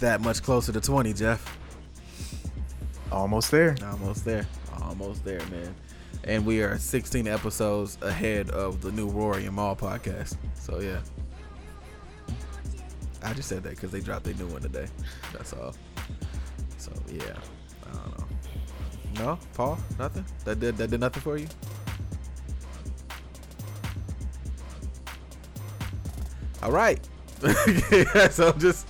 that much closer to 20, Jeff. Almost there. Almost there. Almost there, man. And we are 16 episodes ahead of the new Rory and Mal podcast. So yeah. I just said that because they dropped their new one today. That's all. So yeah. I don't know. No, Paul, nothing. That did that did nothing for you. All right. so I'm just,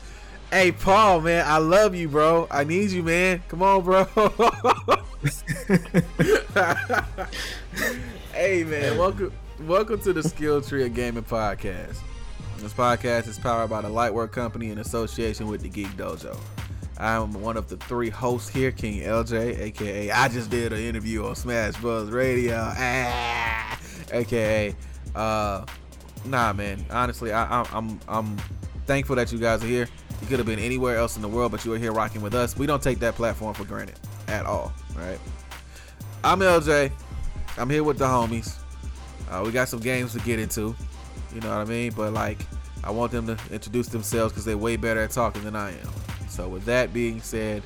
hey Paul, man, I love you, bro. I need you, man. Come on, bro. hey, man, welcome, welcome to the Skill Tree of Gaming podcast. This podcast is powered by the Lightwork Company in association with the Geek Dojo. I'm one of the three hosts here, King LJ, aka I just did an interview on Smash Buzz Radio, ah, aka uh nah, man. Honestly, I, I'm I'm I'm thankful that you guys are here. You could have been anywhere else in the world, but you are here rocking with us. We don't take that platform for granted at all, right? I'm LJ. I'm here with the homies. Uh, we got some games to get into. You know what I mean? But like, I want them to introduce themselves because they're way better at talking than I am. So with that being said,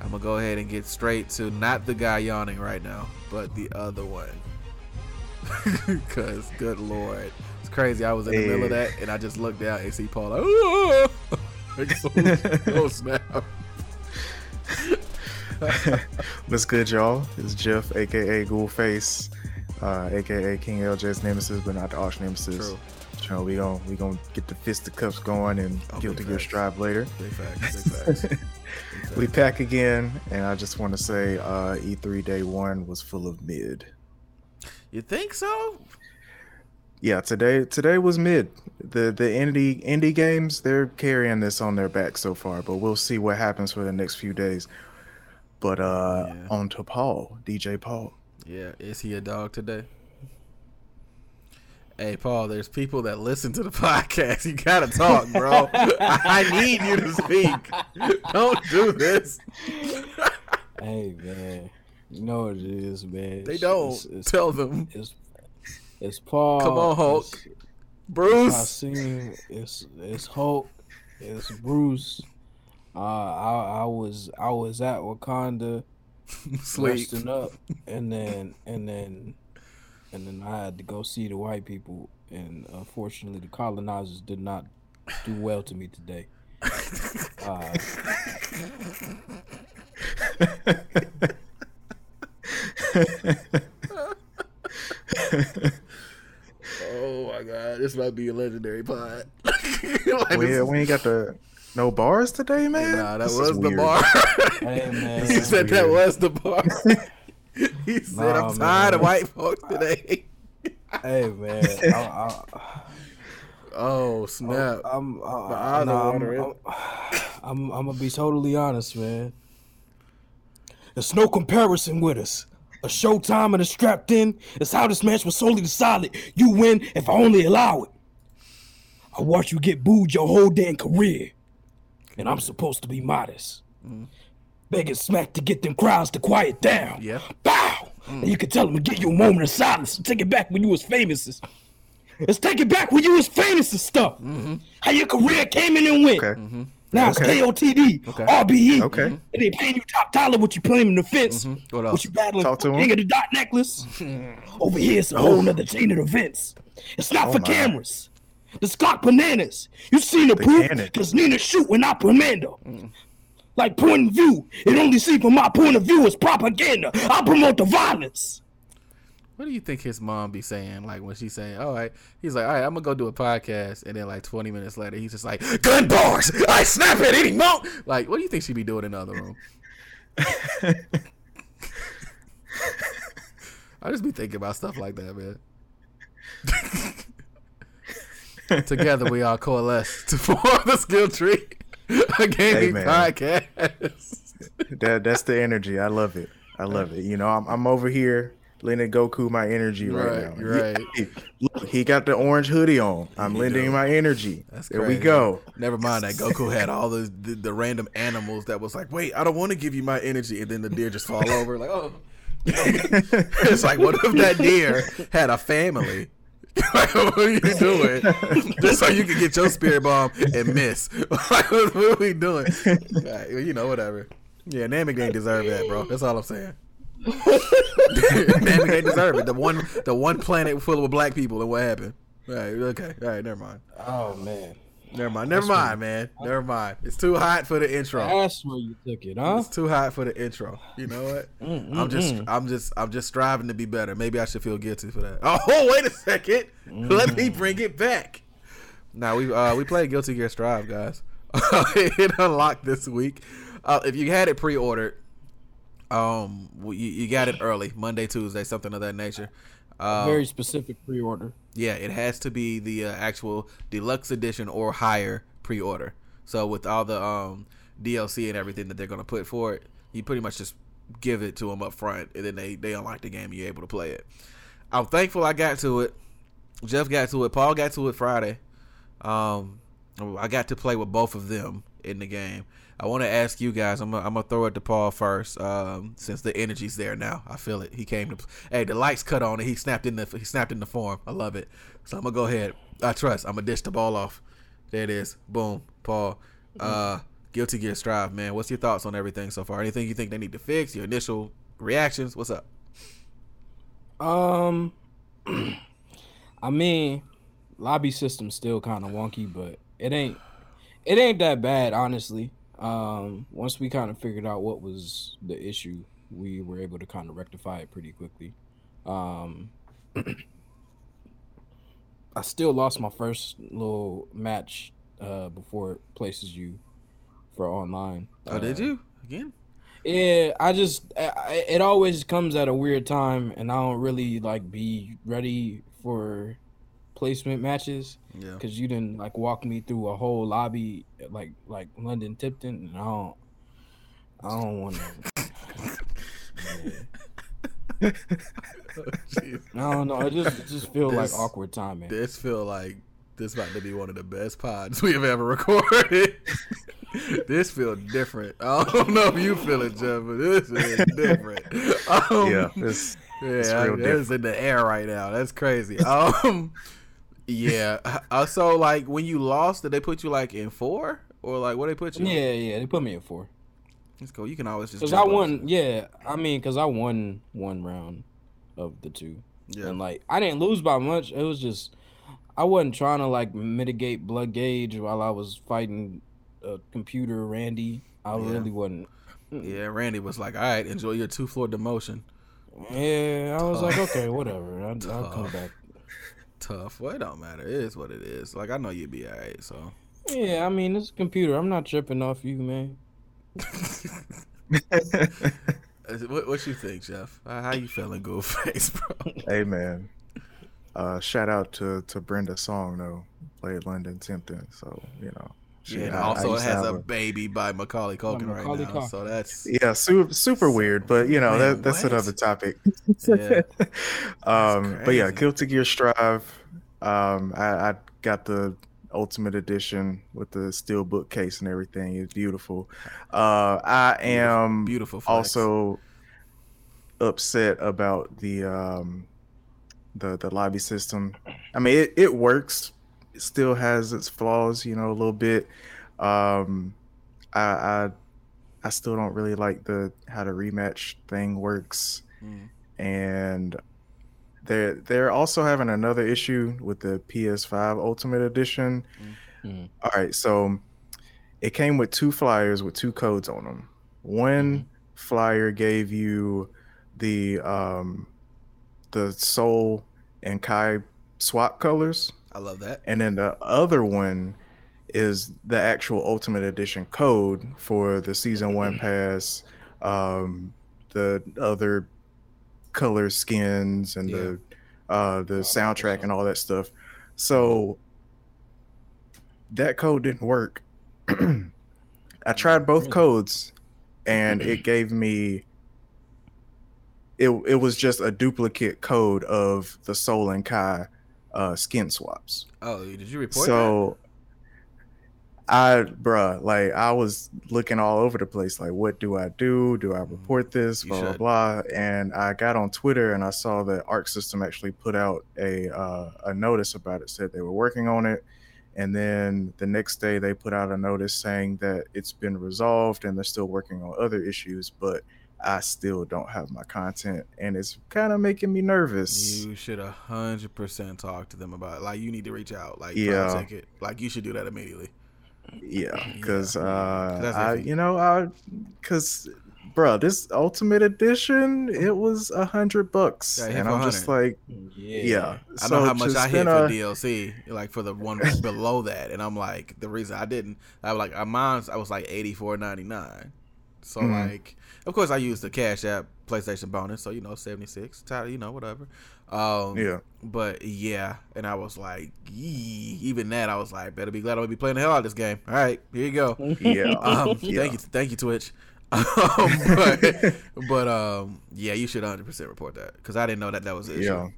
I'm gonna go ahead and get straight to not the guy yawning right now, but the other one. Cause good lord, it's crazy. I was in the middle of that, and I just looked down and see Paul like, oh, snap. What's good, y'all? It's Jeff, aka Ghoulface, uh, aka King LJ's nemesis, but not the arch nemesis. True. Know, we gonna we gonna get the fisticuffs going and oh, Guilty Gear Strive later. Big facts, big facts. big facts. we pack again, and I just want to say, uh, E3 Day One was full of mid. You think so? Yeah, today today was mid. The the indie indie games they're carrying this on their back so far, but we'll see what happens for the next few days. But uh yeah. on to Paul, DJ Paul. Yeah, is he a dog today? Hey Paul, there's people that listen to the podcast. You gotta talk, bro. I need you to speak. Don't do this. hey man, you know what it is, man. They don't it's, it's, tell them. It's it's Paul. Come on, Hulk. It's, Bruce. It's It's it's Hulk. It's Bruce. Uh, I I was I was at Wakanda, resting up, and then and then and then I had to go see the white people, and unfortunately, the colonizers did not do well to me today. Uh, oh my god, this might be a legendary pod. like we, we ain't got the no bars today, man. Nah, that this was the bar. hey, man, he said weird. that was the bar. he said, nah, "I'm tired of white folks today." hey man, I, I, oh snap! I'm, I'm, uh, I'm, I'm, I'm, I'm gonna be totally honest, man. There's no comparison with us a showtime and a strapped in. It's how this match was solely decided. You win if I only allow it. I watch you get booed your whole damn career. And I'm supposed to be modest. Mm. Begging smack to get them crowds to quiet down. Yeah. Bow! Mm. And you can tell them to give you a moment of silence take it back when you was famous. Let's take it back when you was famous and stuff. Mm-hmm. How your career came in and went. Okay. Mm-hmm. Now okay. it's KOTD, okay. RBE. Okay. And they paying you top dollar what you playing in the fence. Mm-hmm. What else? What you battling Talk to him. King of the Dot Necklace. Over here, it's a whole nother chain of events. It's not oh for my. cameras. The Scott Bananas. You seen the, the proof? Because Nina shoot when I commando. Mm. Like point of view. It only see from my point of view is propaganda. I promote the violence. What do you think his mom be saying? Like when she's saying, "All right," he's like, "All right, I'm gonna go do a podcast," and then like 20 minutes later, he's just like, "Gun bars! I snap at any moment." Like, what do you think she be doing in the other room? I just be thinking about stuff like that, man. Together, we all coalesce to form the skill tree, a gaming hey, podcast. that that's the energy. I love it. I love it. You know, I'm I'm over here lending Goku my energy right, right now. Right. He, look, he got the orange hoodie on. I'm lending him my energy. That's there crazy. we go. Never mind that Goku had all the, the, the random animals that was like, wait, I don't want to give you my energy, and then the deer just fall over like, oh. it's like, what if that deer had a family? what are you doing? Just so you can get your spirit bomb and miss. what are we doing? Right, you know, whatever. Yeah, Namek ain't deserve that, bro. That's all I'm saying. Namek ain't deserve it. The one, the one planet full of black people, and what happened? All right, okay, all right, never mind. Oh man. Never mind. Never That's mind, man. Never mind. It's too hot for the intro. That's where you took it, huh? It's too hot for the intro. You know what? Mm, I'm just, I'm just, I'm just striving to be better. Maybe I should feel guilty for that. Oh, wait a second. Mm. Let me bring it back. Now we, uh, we played Guilty Gear Strive, guys. it unlocked this week. Uh, if you had it pre-ordered, um, you, you got it early, Monday, Tuesday, something of that nature. Um, very specific pre-order. Yeah, it has to be the uh, actual deluxe edition or higher pre-order. So with all the um, DLC and everything that they're gonna put for it, you pretty much just give it to them up front, and then they they unlock the game. And you're able to play it. I'm thankful I got to it. Jeff got to it. Paul got to it Friday. Um, I got to play with both of them in the game. I want to ask you guys. I'm gonna, throw it to Paul first, um, since the energy's there now. I feel it. He came to. Hey, the lights cut on and he snapped in the he snapped in the form. I love it. So I'm gonna go ahead. I trust. I'm gonna dish the ball off. There it is. Boom, Paul. Uh, Guilty Gear Strive, man. What's your thoughts on everything so far? Anything you think they need to fix? Your initial reactions? What's up? Um, I mean, lobby system's still kind of wonky, but it ain't it ain't that bad, honestly um, once we kind of figured out what was the issue, we were able to kind of rectify it pretty quickly. Um, I still lost my first little match uh, before it places you for online. Oh, uh, did you again? Yeah, I just I, it always comes at a weird time, and I don't really like be ready for placement matches. Yeah. Cause you didn't like walk me through a whole lobby like like London Tipton, and I don't I don't want to. oh, I don't know. It just it just feel this, like awkward timing. This feel like this about to be one of the best pods we have ever recorded. this feel different. I don't know if you feel it, Jeff, but this is different. Um, yeah, it's, yeah, it's, it's in the air right now. That's crazy. Um, yeah. Uh, uh, also, like when you lost, did they put you like in four or like what they put you? Yeah, yeah, they put me in four. Let's. You can always just. Cause I won. Yeah, I mean, cause I won one round of the two. Yeah. And like I didn't lose by much. It was just I wasn't trying to like mitigate blood gauge while I was fighting a computer Randy. I yeah. really wasn't. Yeah, Randy was like, "All right, enjoy your two floor demotion." Yeah, I was like, okay, whatever. I'll, I'll come back tough. Well, it don't matter. It is what it is. Like I know you'd be alright. So yeah, I mean it's a computer. I'm not tripping off you, man. what, what you think, Jeff? How you feeling, face, bro? Hey, man. Uh, shout out to to Brenda Song though. Played London Tipton, so you know. Yeah, I, also I it has a, a, baby by Macaulay Culkin right Macaulay now, Culkin. so that's yeah, super super weird, but you know Man, that, that's what? another topic. yeah. um, but yeah, Guilty Gear Strive. Um, I, I got the Ultimate Edition with the steel bookcase and everything. It's beautiful. Uh, I am beautiful. beautiful also upset about the um, the the lobby system. I mean, it, it works it still has its flaws, you know, a little bit. Um, I, I I still don't really like the how the rematch thing works, mm. and they're they're also having another issue with the PS5 Ultimate Edition. Mm. All right, so it came with two flyers with two codes on them. One mm. flyer gave you the um the Sol and Ky swap colors I love that. And then the other one is the actual Ultimate Edition code for the season one pass, um, the other color skins and yeah. the uh, the soundtrack and all that stuff. So that code didn't work. I tried both codes and it gave me it it was just a duplicate code of the Sol and Ky uh, skin swaps. Oh, did you report so, I, bruh, like I was looking all over the place. Like, what do I do? Do I mm-hmm. report this? Blah blah blah. And I got on Twitter and I saw that Arc System actually put out a uh, a notice about it. Said they were working on it, and then the next day they put out a notice saying that it's been resolved and they're still working on other issues, but I still don't have my content, and it's kind of making me nervous. You should a hundred percent talk to them about it. Like you need to reach out. Like yeah, like you should do that immediately. Yeah, because yeah. uh, I, you know, I, because, bro, this Ultimate Edition, it was a hundred bucks, yeah, and I'm just like, yeah, yeah. I so know how much I hit for DLC, like for the one below that, and I'm like, the reason I didn't, I was like, uh, mine, I was like eighty four ninety nine, so mm-hmm. like, of course, I used the Cash App PlayStation bonus, so you know, seventy six, you know, whatever. Um, yeah. But yeah, and I was like, Yee. even that, I was like, better be glad I'm gonna be playing the hell out of this game. All right, here you go. Yeah. Um, yeah. Thank you, thank you, Twitch. um, but, but um, yeah, you should 100 percent report that because I didn't know that that was issue. Yeah.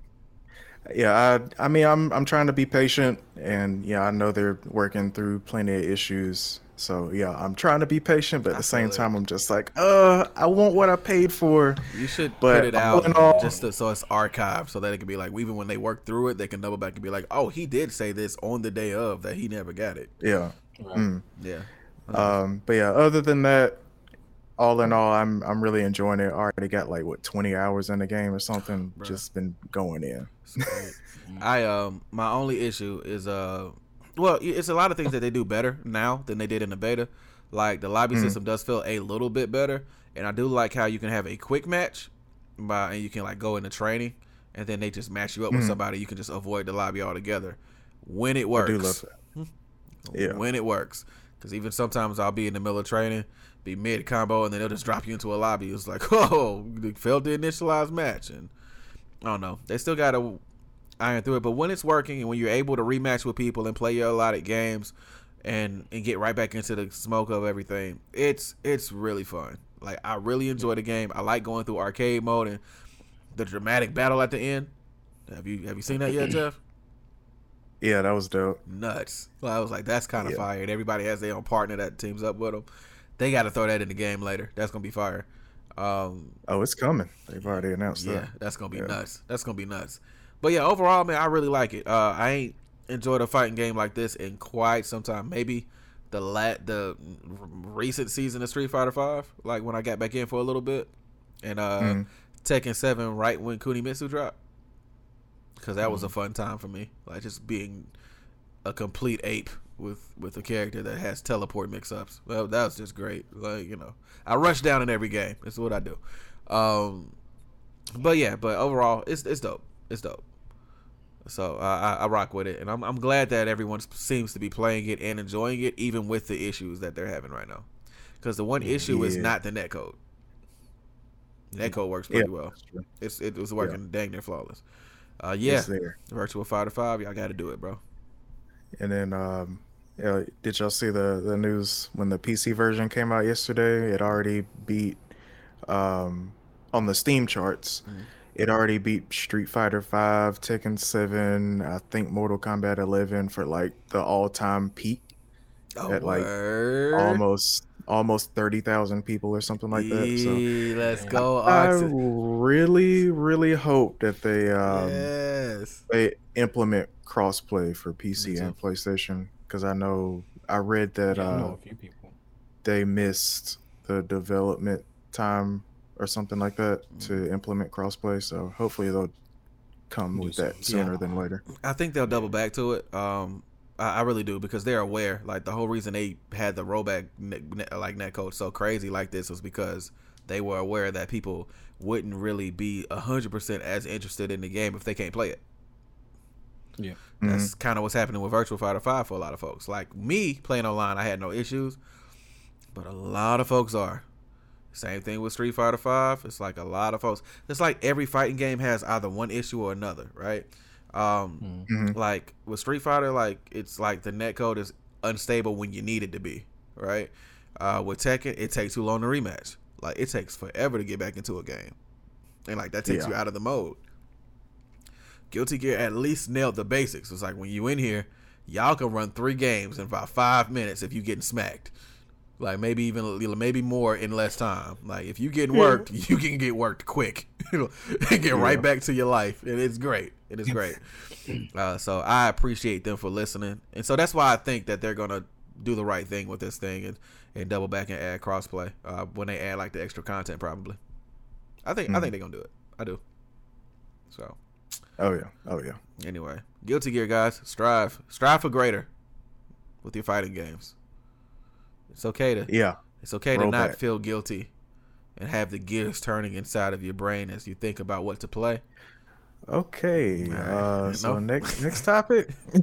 Yeah, I, I mean, I'm I'm trying to be patient, and yeah, I know they're working through plenty of issues so yeah, I'm trying to be patient, but at the same time, I'm just like, uh, I want what I paid for. You should but put it out all, just to, so it's archived, so that it can be like, even when they work through it, they can double back and be like, oh, he did say this on the day of that he never got it. Yeah. Right. Mm. Yeah. Um, but yeah, other than that, all in all, I'm I'm really enjoying it. I already got like what 20 hours in the game or something. Just been going in. I um my only issue is uh well, it's a lot of things that they do better now than they did in the beta. Like the lobby mm. system does feel a little bit better, and I do like how you can have a quick match, by and you can like go into training, and then they just match you up mm. with somebody. You can just avoid the lobby altogether when it works. I do love that. yeah, when it works, because even sometimes I'll be in the middle of training, be mid combo, and then they'll just drop you into a lobby. It's like, oh, failed the initialized match, and I don't know. They still got to iron through it. But when it's working and when you're able to rematch with people and play your allotted games and and get right back into the smoke of everything, it's it's really fun. Like I really enjoy the game. I like going through arcade mode and the dramatic battle at the end. Have you have you seen that yet, Jeff? Yeah, that was dope. Nuts. Well, I was like, that's kind of yeah. fire. And everybody has their own partner that teams up with them. They got to throw that in the game later. That's gonna be fire. Um, oh, it's coming. They've already announced yeah, that. Yeah, that's gonna be yeah. nuts. That's gonna be nuts. But yeah, overall, man, I really like it. Uh, I ain't enjoyed a fighting game like this in quite some time. Maybe the lat the recent season of Street Fighter Five, like when I got back in for a little bit, and uh, mm. Tekken Seven right when Kunimitsu dropped, because that mm. was a fun time for me. Like just being a complete ape with with a character that has teleport mix ups. Well, that was just great. Like you know, I rush down in every game. That's what I do. Um, but yeah, but overall, it's it's dope. It's dope. So uh, I, I rock with it, and I'm I'm glad that everyone seems to be playing it and enjoying it, even with the issues that they're having right now. Because the one issue yeah. is not the netcode. Netcode works pretty yeah, well. It's it was working yeah. dang near flawless. Uh, yeah, Virtua Fighter Five, y'all got to do it, bro. And then, um, yeah, did y'all see the the news when the PC version came out yesterday? It already beat um, on the Steam charts. Mm-hmm it already beat Street Fighter Five, Tekken Seven, I think Mortal Kombat Eleven for like the all-time peak oh, at like word. almost almost thirty thousand people or something like that. So let's go. I, I really, really hope that they um, yes. they implement crossplay for PC and PlayStation because I know I read that yeah, uh, they missed the development time or something like that to mm-hmm. implement crossplay. So hopefully they'll come with that sooner yeah. than later. I think they'll double back to it. Um, I, I, really do because they're aware. Like the whole reason they had the rollback net, like netcode so crazy like this was because they were aware that people wouldn't really be hundred percent as interested in the game if they can't play it. Yeah, that's mm-hmm. kind of what's happening with Virtual Fighter Five for a lot of folks. Like me playing online, I had no issues, but a lot of folks are. Same thing with Street Fighter Five. It's like a lot of folks. It's like every fighting game has either one issue or another, right? Um, mm-hmm. Like with Street Fighter, like it's like the netcode is unstable when you need it to be, right? Uh, with Tekken, it takes too long to rematch. Like it takes forever to get back into a game, and like that takes yeah. you out of the mode. Guilty Gear at least nailed the basics. It's like when you in here, y'all can run three games in about five minutes if you getting smacked. Like maybe even maybe more in less time. Like if you get worked, yeah. you can get worked quick. get yeah. right back to your life, and it's great. It is great. Uh, so I appreciate them for listening, and so that's why I think that they're gonna do the right thing with this thing and, and double back and add crossplay uh, when they add like the extra content. Probably, I think mm-hmm. I think they're gonna do it. I do. So. Oh yeah. Oh yeah. Anyway, Guilty Gear guys, strive, strive for greater with your fighting games. It's okay to yeah. It's okay Roll to not back. feel guilty and have the gears turning inside of your brain as you think about what to play. Okay. Right. Uh, so next next topic.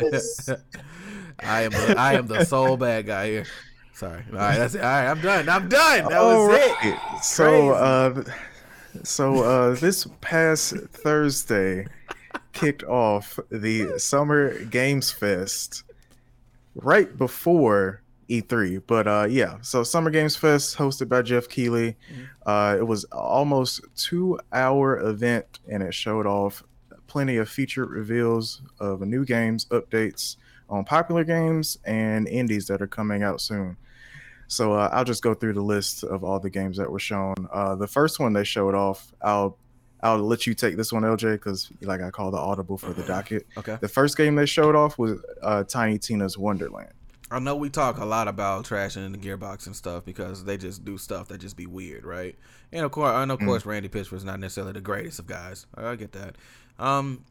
I am the, I am the sole bad guy here. Sorry. All right, that's it. All right, I'm done. I'm done. That All was right. it. So uh, so uh, this past Thursday kicked off the Summer Games Fest right before E3. But uh, yeah, so Summer Games Fest hosted by Geoff Keighley. Mm-hmm. Uh, it was almost two hour event and it showed off plenty of feature reveals of new games, updates on popular games, and indies that are coming out soon. So uh, I'll just go through the list of all the games that were shown. Uh, the first one they showed off, I'll I'll let you take this one, LJ, because like I call the audible for the docket. Okay. The first game they showed off was uh, Tiny Tina's Wonderland. I know we talk a lot about trashing in the gearbox and stuff because they just do stuff that just be weird, right? And of course, and of mm. course, Randy Pitchford's not necessarily the greatest of guys. I get that. Um,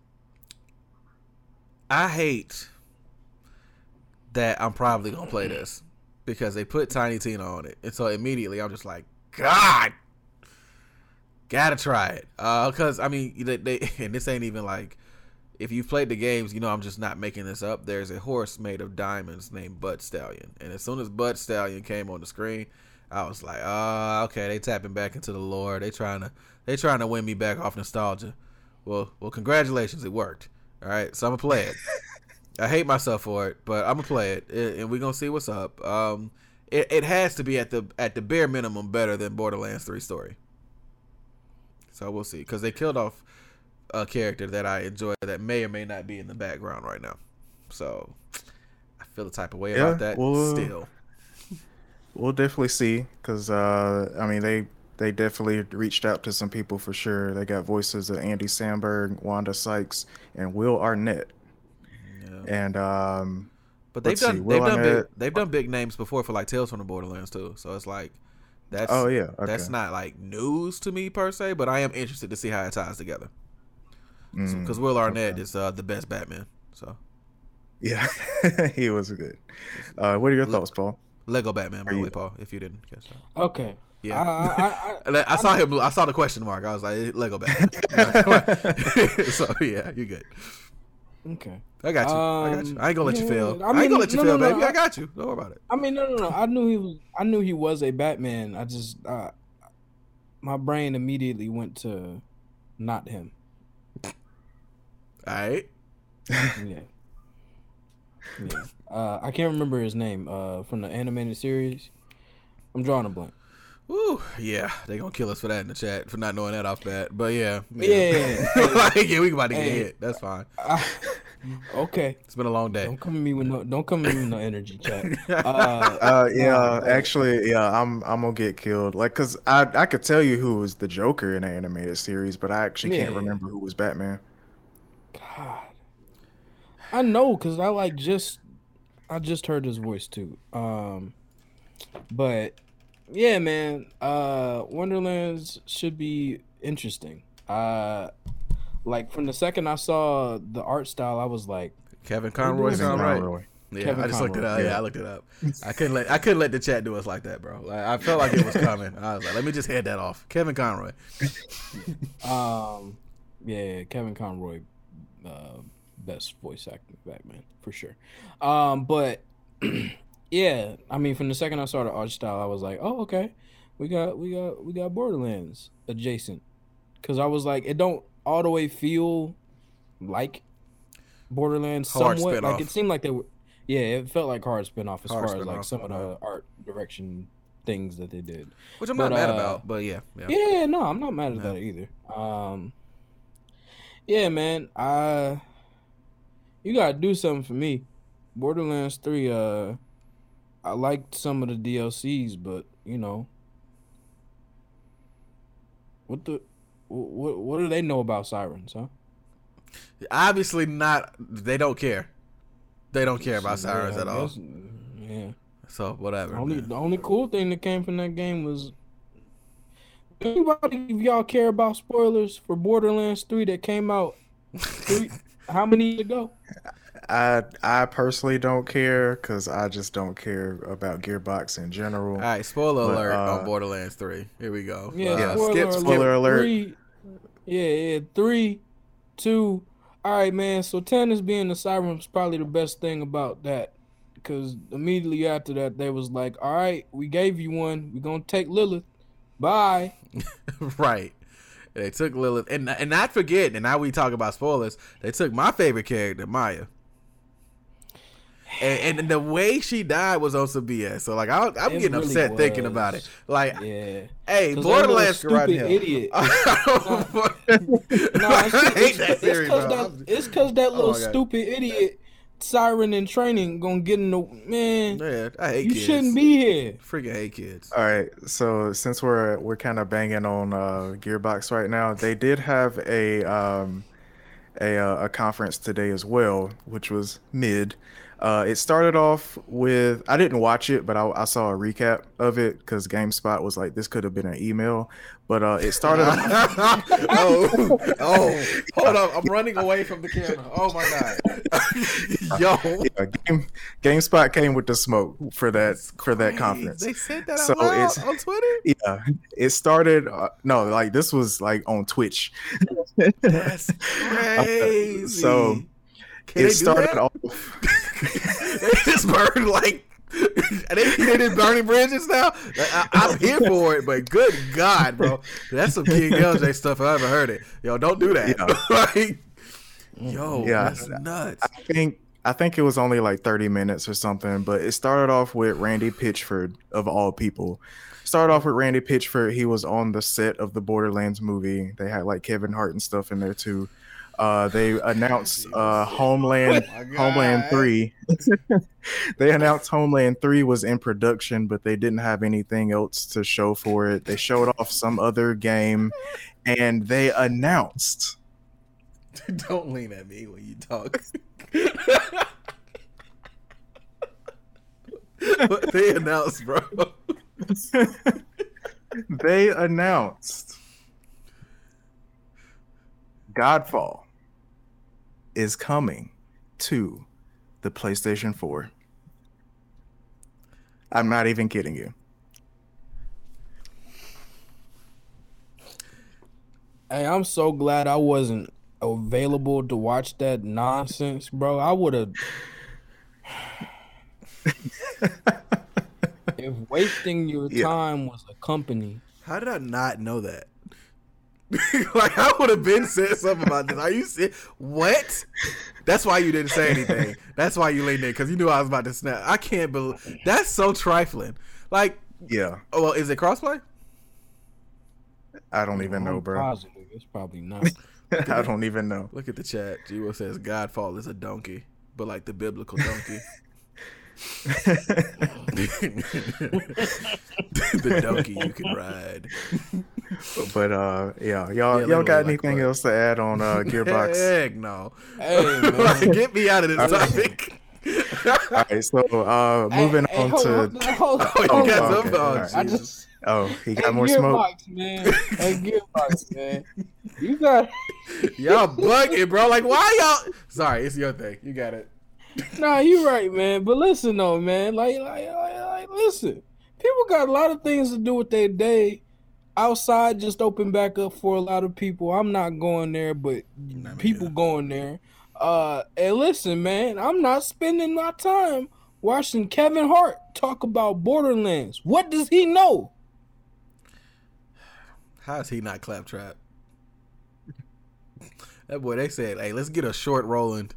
I hate that I'm probably gonna play this because they put Tiny Tina on it, and so immediately I'm just like, God, gotta try it. Uh, cause I mean, they, they and this ain't even like if you've played the games, you know I'm just not making this up. There's a horse made of diamonds named Bud Stallion, and as soon as Bud Stallion came on the screen, I was like, oh, okay, they tapping back into the lore. They trying to they trying to win me back off nostalgia. Well, well, congratulations, it worked. All right, so I'm gonna play it. I hate myself for it, but I'm gonna play it, and we're gonna see what's up. Um, it, it has to be at the at the bare minimum better than Borderlands Three story. So we'll see, because they killed off a character that I enjoy that may or may not be in the background right now. So I feel the type of way yeah, about that we'll, still. We'll definitely see, because uh, I mean they they definitely reached out to some people for sure. They got voices of Andy Samberg, Wanda Sykes, and Will Arnett. Yeah. And um, but they've done they've done big, they've done big names before for like Tales from the Borderlands too. So it's like that's oh yeah okay. that's not like news to me per se, but I am interested to see how it ties together. Because mm, Will Arnett okay. is uh, the best Batman. So yeah, he was good. Uh, what are your thoughts, Paul? Lego Batman, by the way, Paul. If you didn't catch that. Okay. Yeah, I, I, I, I saw him. I saw the question mark. I was like, Lego Batman. so yeah, you're good. Okay. I got you. Um, I got you. I ain't gonna let yeah, you fail. I, mean, I ain't gonna let you no, fail, no, no, baby. I got you. Don't worry about it. I mean, no, no, no. I knew he was. I knew he was a Batman. I just, uh, my brain immediately went to not him. All right. yeah. Yeah. Uh, I can't remember his name uh, from the animated series. I'm drawing a blank. Ooh, yeah, they gonna kill us for that in the chat for not knowing that off bat. But yeah, yeah, yeah, like, yeah we about to get hey, hit. That's fine. I, okay, it's been a long day. Don't come at me with no. Don't come at me with no energy, chat. Uh, uh, yeah, actually, yeah, I'm I'm gonna get killed. Like, cause I I could tell you who was the Joker in the animated series, but I actually yeah. can't remember who was Batman. God, I know, cause I like just I just heard his voice too. Um, but yeah, man. Uh, Wonderlands should be interesting. Uh, like from the second I saw the art style, I was like, Kevin Conroy sound right. Yeah, Kevin I just Conroy. looked it up. Yeah. yeah. I looked it up. I couldn't let I couldn't let the chat do us like that, bro. Like, I felt like it was coming. I was like, let me just head that off. Kevin Conroy. um, yeah, Kevin Conroy, uh, best voice acting Batman for sure. Um, but yeah, I mean, from the second I saw the art style, I was like, oh, okay, we got we got we got Borderlands adjacent, because I was like, it don't all the way feel like Borderlands hard somewhat. Like it seemed like they were, yeah, it felt like hard spinoff as hard far as like some of the art direction things that they did. Which I'm but, not mad uh, about, but yeah, yeah, yeah, no, I'm not mad at that either. Um, yeah, man, I you gotta do something for me Borderlands Three. Uh, I liked some of the DLCs, but you know, what the what what do they know about sirens, huh? Obviously not. They don't care. They don't care about sirens yeah, at all. Yeah. So whatever. Only man. the only cool thing that came from that game was anybody if y'all care about spoilers for Borderlands Three that came out three, how many years ago? I I personally don't care because I just don't care about Gearbox in general. All right, spoiler but, alert uh, on Borderlands Three. Here we go. Yeah, uh, spoiler, skip, alert. spoiler alert. Three, yeah, yeah, three, two. All right, man. So Tannis being the siren was probably the best thing about that, because immediately after that they was like, "All right, we gave you one. We're gonna take Lilith. Bye." right. They took Lilith, and and not forget, and now we talk about spoilers. They took my favorite character, Maya. And, and, the way she died was on some BS. So like I, am getting really upset was. thinking about it. Like, yeah. hey, Borderlands oh stupid idiot. no, I hate that series. It's because that, that, little oh stupid idiot siren in training gonna get in the man. Yeah, I hate kids. you kids. shouldn't be here. Freaking hate kids. All right, so since we're we're kind of banging on uh, Gearbox right now, they did have a um, a uh, a conference today as well, which was mid. Uh, it started off with I didn't watch it, but I, I saw a recap of it because GameSpot was like, "This could have been an email." But uh, it started. off... oh, oh, hold up! I'm running away from the camera. Oh my god, yo! Yeah, Game, GameSpot came with the smoke for that for that conference. They said that so it's, on Twitter. Yeah, it started. Uh, no, like this was like on Twitch. That's crazy. so Can it started off. they just burned like they, they did burning bridges now. I, am here for it, but good God, bro, that's some King LJ stuff. I ever heard it. Yo, don't do that. Yeah. like, yo, yeah, that's nuts. I think I think it was only like 30 minutes or something, but it started off with Randy Pitchford of all people. Started off with Randy Pitchford. He was on the set of the Borderlands movie. They had like Kevin Hart and stuff in there too. Uh, they announced uh, Homeland oh Homeland Three. they announced Homeland Three was in production, but they didn't have anything else to show for it. They showed off some other game, and they announced. Don't lean at me when you talk. what they announced, bro? they announced Godfall is coming to the PlayStation 4. I'm not even kidding you. Hey, I'm so glad I wasn't available to watch that nonsense, bro. I would have. if wasting your time was a company. How did I not know that? like I would have been said something about this. Are you see what? That's why you didn't say anything. That's why you leaned in because you knew I was about to snap. I can't believe that's so trifling. Like, yeah. Oh well, is it crossplay? I don't even know, bro. Positive. It's probably not. I don't even know. Look at the chat. Jiwo says Godfall is a donkey, but like the biblical donkey. the donkey you can ride. But uh, yeah, y'all yeah, y'all got anything like else to add on uh, Gearbox? Heck no. Hey, man. get me out of this topic. All right, so uh, moving hey, on hey, to. On, hold hold oh, you got okay. Oh, right. just, oh, he got hey, more Gearbox, smoke. Man. Hey, Gearbox, man. You got. y'all bugging, bro. Like, why y'all? Sorry, it's your thing. You got it nah, you right, man. But listen though, man. Like, like, like, like, listen. People got a lot of things to do with their day. Outside just open back up for a lot of people. I'm not going there, but people going there. Uh, and listen, man, I'm not spending my time watching Kevin Hart talk about Borderlands. What does he know? How is he not Claptrap? that boy, they said, "Hey, let's get a short Roland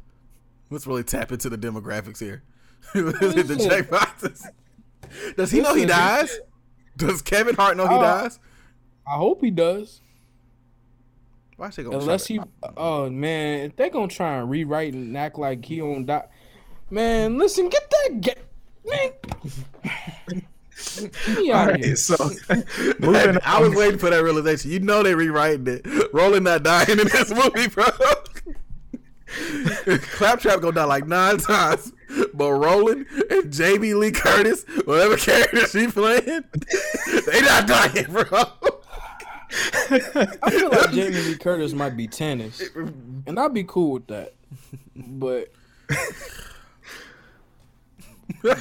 Let's really tap into the demographics here. the jackboxes. Does he know he dies? Does Kevin Hart know he uh, dies? I hope he does. Why is he gonna Unless he, oh man, if they gonna try and rewrite and act like he don't die, Man, listen, get that get man. All right, so moving. I was waiting for that realization. You know they rewriting it. Roland not dying in this movie, bro. Claptrap gonna die like nine times, but Roland and Jamie Lee Curtis, whatever character she playing, they not dying, bro. I feel like Jamie Lee Curtis might be Tannis, and I'd be cool with that. But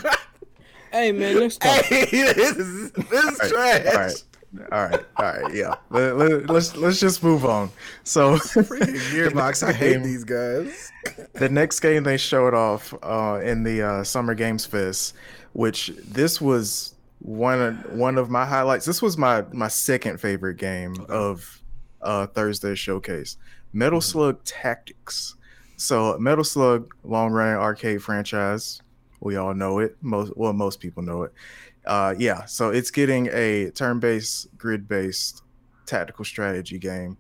hey, man, next time. Hey, this is, this is trash. All right. All right, all right, yeah. Let, let, let's let's just move on. So, Gearbox, I hate these guys. The next game they showed off uh, in the uh, Summer Games Fest, which this was one of, one of my highlights. This was my my second favorite game okay. of uh, Thursday showcase. Metal mm-hmm. Slug Tactics. So, Metal Slug, long running arcade franchise. We all know it. Most well, most people know it uh, yeah, so it's getting a turn-based, grid-based tactical strategy game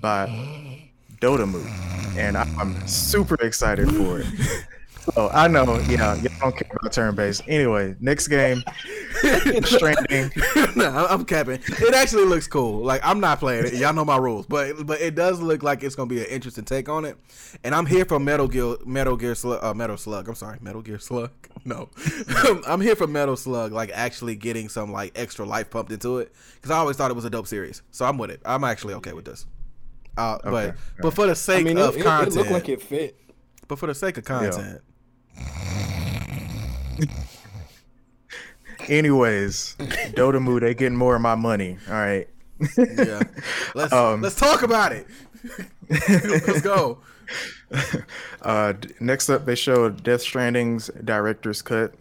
by Dotemu, and I'm super excited for it. Oh, I know. Yeah, you don't care about turn based. Anyway, next game, Stranding. no, I'm capping. It actually looks cool. Like I'm not playing it. Y'all know my rules, but but it does look like it's gonna be an interesting take on it. And I'm here for Metal Gear, Metal Gear Slug, uh, Metal Slug. I'm sorry, Metal Gear Slug. No, I'm here for Metal Slug. Like actually getting some like extra life pumped into it because I always thought it was a dope series. So I'm with it. I'm actually okay with this. Uh, okay, but but for the sake I mean, of it, content, it looked like it fit. But for the sake of content, Anyways, Dotemu, they getting more of my money. All right. yeah. Let's um, let's talk about it. let's go. Uh, next up, they showed Death Stranding's director's cut,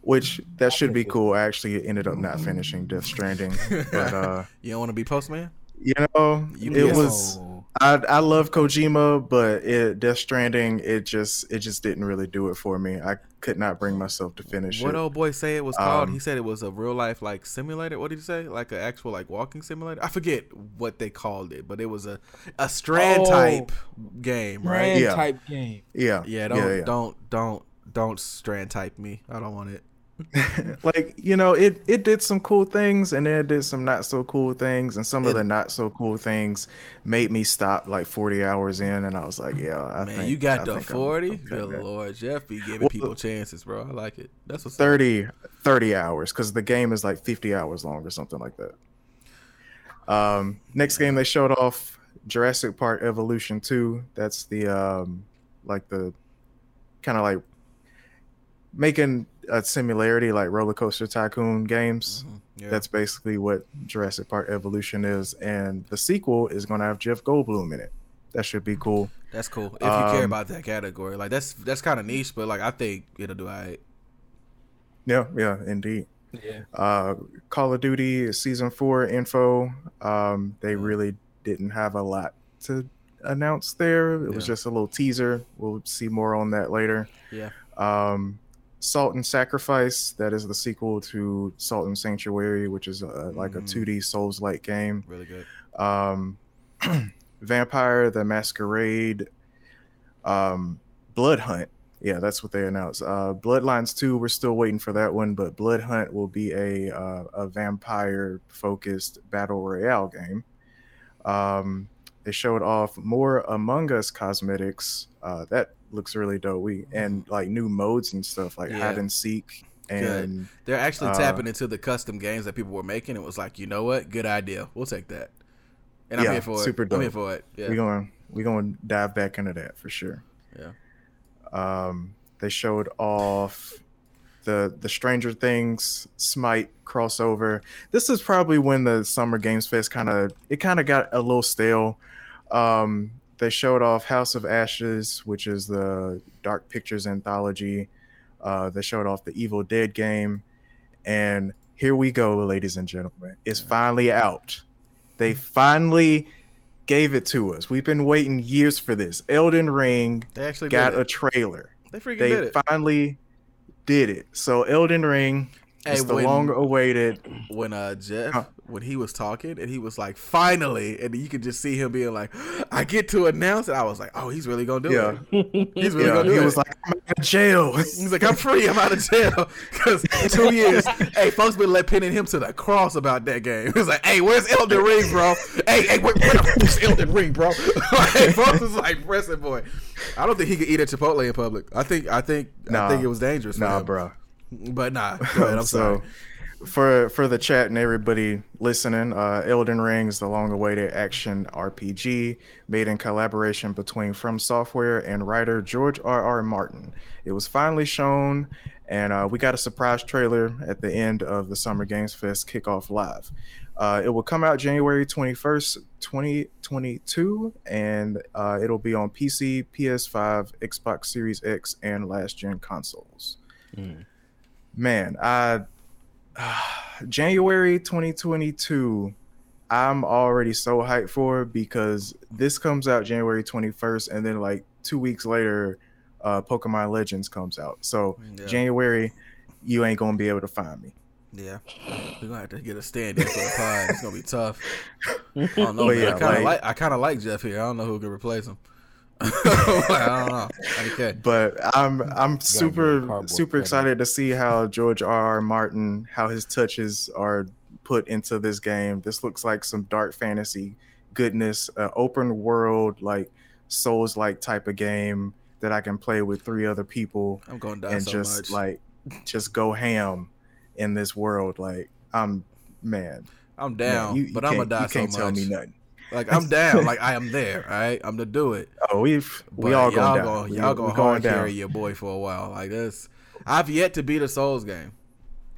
which that should be cool. I actually ended up not finishing Death Stranding, but uh, you don't want to be postman. You know, you it was. I I love Kojima, but it Death Stranding it just it just didn't really do it for me. I could not bring myself to finish what it. What old boy say it was called? Um, he said it was a real life like simulator. What did he say? Like an actual like walking simulator? I forget what they called it, but it was a a strand oh, type game, right? Strand yeah. type game. Yeah. Yeah, don't yeah, yeah. don't don't don't strand type me. I don't want it. like you know it it did some cool things and then it did some not so cool things and some it, of the not so cool things made me stop like 40 hours in and i was like yeah I man think, you got the 40 good lord jeff be giving well, people chances bro. I like it. That's what's 30 30 hours because the game is like 50 hours long or something like that. Um next game they showed off jurassic park evolution 2 that's the um like the kind of like making a similarity like roller coaster tycoon games. Mm-hmm. yeah. that's basically what jurassic park evolution is and the sequel is going to have jeff goldblum in it. That should be cool. That's cool. If you um, care about that category like that's that's kind of niche but like i think it'll do all right. Yeah yeah indeed. Yeah. Uh call of duty season four info um they mm-hmm. really didn't have a lot to announce there. It yeah. was just a little teaser. We'll see more on that later. Yeah. Um Salt and Sacrifice. That is the sequel to Salt and Sanctuary, which is a, like mm. a 2D Souls like game. Really good. Um, Vampire the Masquerade, um, Blood Hunt. Yeah, that's what they announced. Uh, Bloodlines 2, we're still waiting for that one, but Blood Hunt will be a uh, a vampire focused battle royale game. Um, they showed off more Among Us cosmetics. Uh, that looks really dope. We and like new modes and stuff like yeah. hide and seek. And good. they're actually uh, tapping into the custom games that people were making. It was like, you know what? Good idea. We'll take that. And yeah, I'm here for super it. Dope. I'm here for it. Yeah. We're going we're going to dive back into that for sure. Yeah. Um, they showed off the the Stranger Things Smite crossover. This is probably when the Summer Games Fest kind of it kind of got a little stale. Um, they showed off House of Ashes, which is the Dark Pictures anthology. Uh, they showed off the Evil Dead game, and here we go, ladies and gentlemen. It's finally out. They finally gave it to us. We've been waiting years for this. Elden Ring they actually got a trailer. They freaking they did it. finally did it. So Elden Ring hey, is the long awaited. When uh Jeff when he was talking and he was like, finally, and you could just see him being like, I get to announce it. I was like, oh, he's really gonna do Yeah. it. He's really Yeah, gonna do it. he it. was like, I'm out of jail. He's like, I'm free. I'm out of jail. Because two years, hey, folks been let pinning him to the cross about that game. He was like, hey, where's Elden Ring, bro? Hey, hey, where, where the Elden Ring, bro? like, folks was like, pressing boy. I don't think he could eat at Chipotle in public. I think, I think, I think it was dangerous. Nah, him. bro. But nah, ahead. I'm so, sorry. For for the chat and everybody listening, uh, Elden Ring is the long-awaited action RPG made in collaboration between From Software and writer George R. R. Martin. It was finally shown, and uh, we got a surprise trailer at the end of the Summer Games Fest kickoff live. Uh, it will come out January 21st, 2022, and uh, it'll be on PC, PS5, Xbox Series X, and last gen consoles. Man, I January 2022, I'm already so hyped for because this comes out January 21st, and then like two weeks later, uh, Pokemon Legends comes out. So Yeah. January, you ain't gonna be able to find me. Yeah, we're gonna have to get a stand in for the pod. It's gonna be tough. I don't know. Yeah, I kind of like- like, I kind of like Jeff here. I don't know who can replace him. I don't know. Okay. But I'm I'm super super excited to see how George R. R. Martin how his touches are put into this game. This looks like some dark fantasy goodness, uh, open world like Souls like type of game that I can play with three other people I'm gonna die and so just much. like just go ham in this world. Like I'm man, I'm man, down, you- you but I'm gonna die You can't so tell much. me nothing. Like I'm down. Like I am there. All right, I'm to do it. Oh, we've we all y'all going down. Gonna, y'all going hard down. carry your boy for a while. Like this, I've yet to beat a Souls game.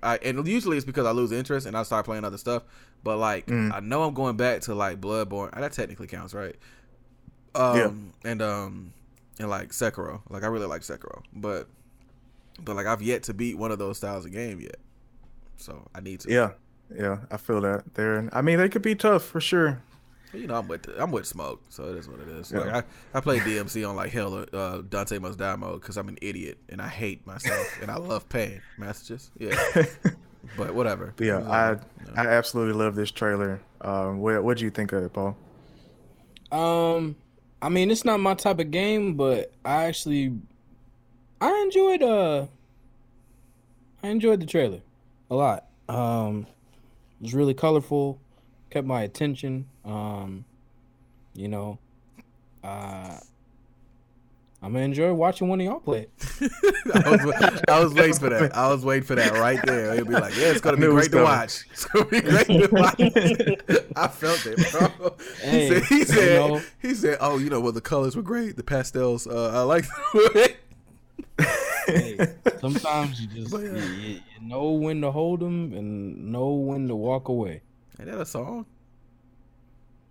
I, and usually it's because I lose interest and I start playing other stuff. But like Mm. I know I'm going back to like Bloodborne. That technically counts, right? Um, And um, and like Sekiro. Like I really like Sekiro, but but like I've yet to beat one of those styles of game yet. So I need to. Yeah, yeah, I feel that. They're, I mean, they could be tough for sure. You know, I'm with I'm with smoke, so it is what it is. Yeah. Like I, I play DMC on like hell uh, Dante Must Die mode because I'm an idiot and I hate myself and I love pain messages. Yeah, but whatever. But yeah, I yeah. I absolutely love this trailer. Um, what what do you think of it, Paul? Um, I mean, it's not my type of game, but I actually, I enjoyed. Uh, I enjoyed the trailer a lot. Um, it was really colorful, kept my attention. Um, you know, uh, I'm gonna enjoy watching one of y'all play. I was, I was waiting for that. I was waiting for that right there. It'll be like, yeah, it's gonna be knew it was great to coming. watch. It's gonna be great to watch. I felt it, bro. Hey, he said, he you said, know. he said, oh, you know, well, the colors were great. The pastels, uh, I like. Hey, sometimes you just yeah. you, you know when to hold them and know when to walk away. Ain't that a song?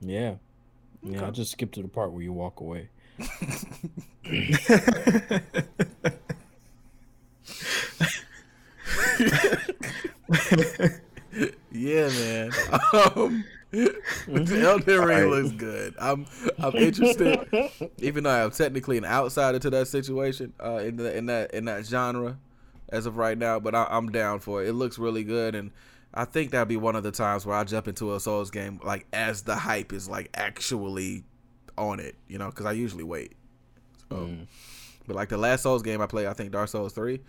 Yeah. Yeah, I Okay. just skipped to the part where you walk away. Yeah, man. Um, Elden Ring Alright. looks good. I'm I'm interested, even though I'm technically an outsider to that situation, uh, in the in that in that genre, as of right now. But I, I'm down for it. It looks really good, and I think that'll be one of the times where I jump into a Souls game like as the hype is like actually on it, you know, because I usually wait. So, Mm. but like the last Souls game I played, I think Dark Souls three.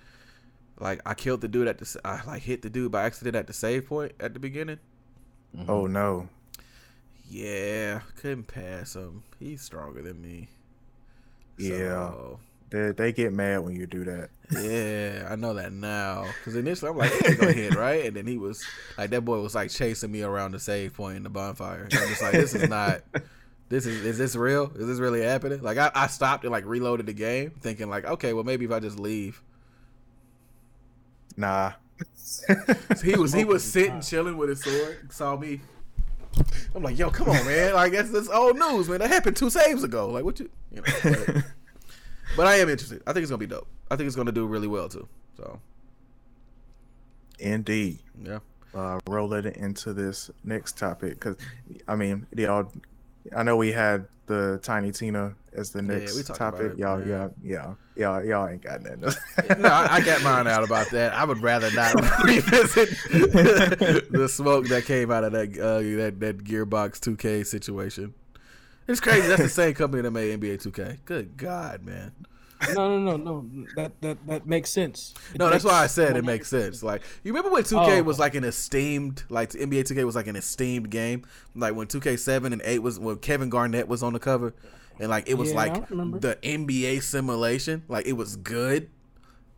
Like I killed the dude at the, I like hit the dude by accident at the save point at the beginning. oh no, Yeah, couldn't pass him. He's stronger than me. Yeah. So, they they get mad when you do that. yeah, I know that now. Because initially I'm like, he ain't gonna hit, right? And then he was like, that boy was like chasing me around the save point in the bonfire. And I'm just like, this is not. This is is this real? Is this really happening? Like I, I stopped and like reloaded the game, thinking like, okay, well maybe if I just leave. Nah. So he was he was sitting chilling with his sword, saw me. I'm like, yo, come on, man! Like that's that's old news, man. That happened two saves ago. Like what you, you know? But, I am interested. I think it's gonna be dope. I think it's gonna do really well too. So Indeed. yeah, Uh, roll it into this next topic because I mean y'all I know we had the Tiny Tina as the next yeah, topic. It, y'all, yeah. yeah, yeah, y'all ain't got nothing. no, I, I, got mine out about that. I would rather not revisit the smoke that came out of that uh, that that Gearbox 2K situation. It's crazy. That's the same company that made NBA 2K. Good God, man. No, no, no, no. That that that makes sense. It no, that's why I said it makes sense. Like you remember when 2K oh. was like an esteemed, like NBA 2K was like an esteemed game. Like when 2K seven and eight was when Kevin Garnett was on the cover, and like it was yeah, like the NBA simulation. Like it was good,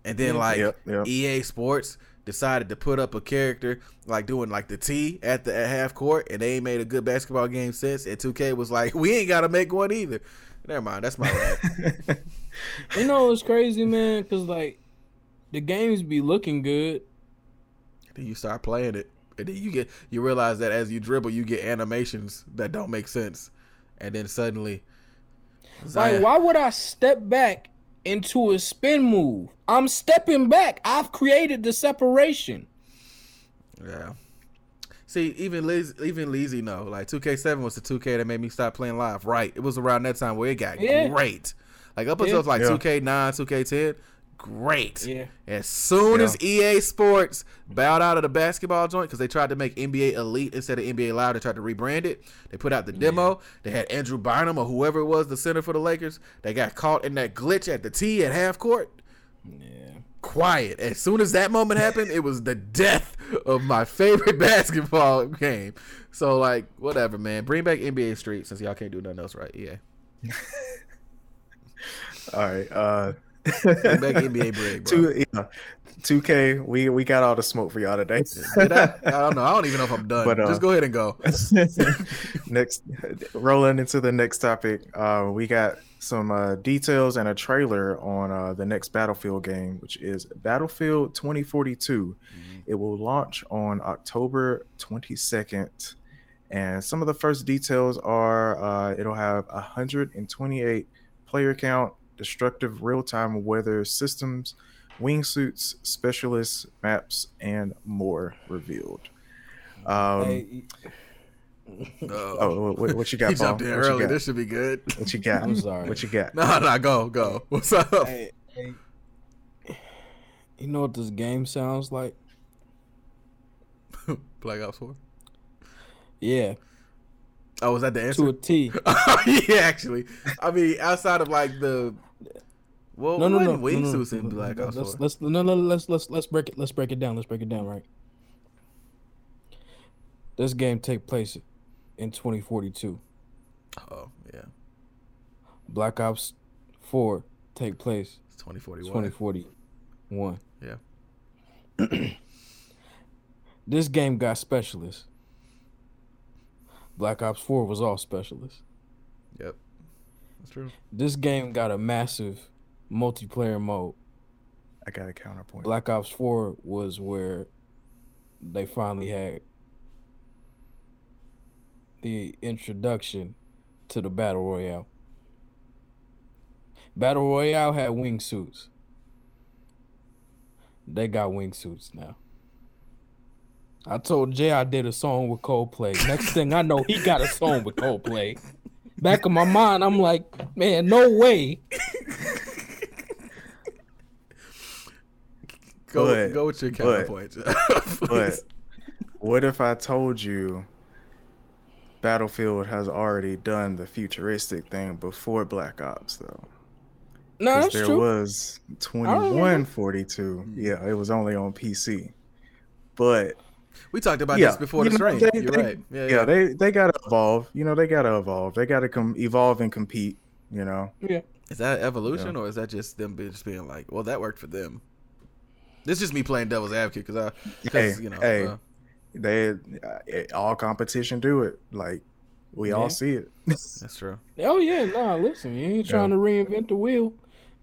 and then yeah. like yep, yep. EA Sports decided to put up a character like doing like the T at the at half court, and they ain't made a good basketball game since. And 2K was like, we ain't got to make one either. Never mind, that's my bad. you know it's crazy, man, because like the games be looking good. Then you start playing it, and then you get you realize that as you dribble, you get animations that don't make sense, and then suddenly, Zion, like, why would I step back into a spin move? I'm stepping back. I've created the separation. Yeah. See, even Liz, even Leezy know. Like 2K7 was the 2K that made me stop playing live. Right. It was around that time where it got yeah. great. Like up until yeah. like yeah. 2K9, 2K10, great. Yeah. As soon yeah. as EA Sports bowed out of the basketball joint because they tried to make NBA Elite instead of NBA Live, they tried to rebrand it. They put out the demo. They had Andrew Bynum or whoever it was, the center for the Lakers. They got caught in that glitch at the T at half court. Yeah. Quiet. As soon as that moment happened, it was the death of my favorite basketball game. So like, whatever, man. Bring back NBA Street since y'all can't do nothing else right. Yeah. all right. Uh Bring back NBA break, bro. Two, yeah. 2K, we we got all the smoke for y'all today. I? I don't know. I don't even know if I'm done. But, uh, Just go ahead and go. next, rolling into the next topic, uh, we got some uh, details and a trailer on uh, the next Battlefield game, which is Battlefield 2042. Mm-hmm. It will launch on October 22nd. And some of the first details are uh, it'll have 128 player count, destructive real time weather systems, wingsuits, specialists, maps, and more revealed. Um, hey. Oh, what, what, you got? He jumped in early. This should be good. What you got? I'm sorry. What you got? No, no, go, go. What's up? Hey, hey, you know what this game sounds like? Black Ops Four. Yeah. Oh, was that the answer? To a T. yeah, actually. I mean, outside of like the well, no, no, no, wingsuits no, no, in Black Ops let's, let's, no, no, let's let's let's break it. Let's break it down. Let's break it down. Right. This game take place in 2042. Oh yeah. Black Ops 4 take place. 2041. 2041. Yeah. this game got specialists. Black Ops 4 was all specialists. Yep. That's true. This game got a massive multiplayer mode. I got a counterpoint. Black Ops 4 was where they finally had the introduction to the battle royale. Battle royale had wingsuits. They got wingsuits now. I told Jay I did a song with Coldplay. Next thing I know, he got a song with Coldplay. Back in my mind, I'm like, man, no way. Go, but, go with your counterpoint. But, but what if I told you Battlefield has already done the futuristic thing before Black Ops, though. No, that's there true. was 2142. Mm. Yeah, it was only on PC. But we talked about yeah, this before the stream. They, You're they, right. Yeah, yeah, yeah, they they gotta evolve. You know, they gotta evolve. They gotta come evolve and compete. You know. Yeah. Is that evolution yeah. or is that just them just being like, well, that worked for them? This is just me playing devil's advocate because I, hey, you know, hey, uh, they uh, all competition do it. Like we yeah. all see it. That's true. Oh yeah, nah. Listen, you ain't trying yeah. to reinvent the wheel.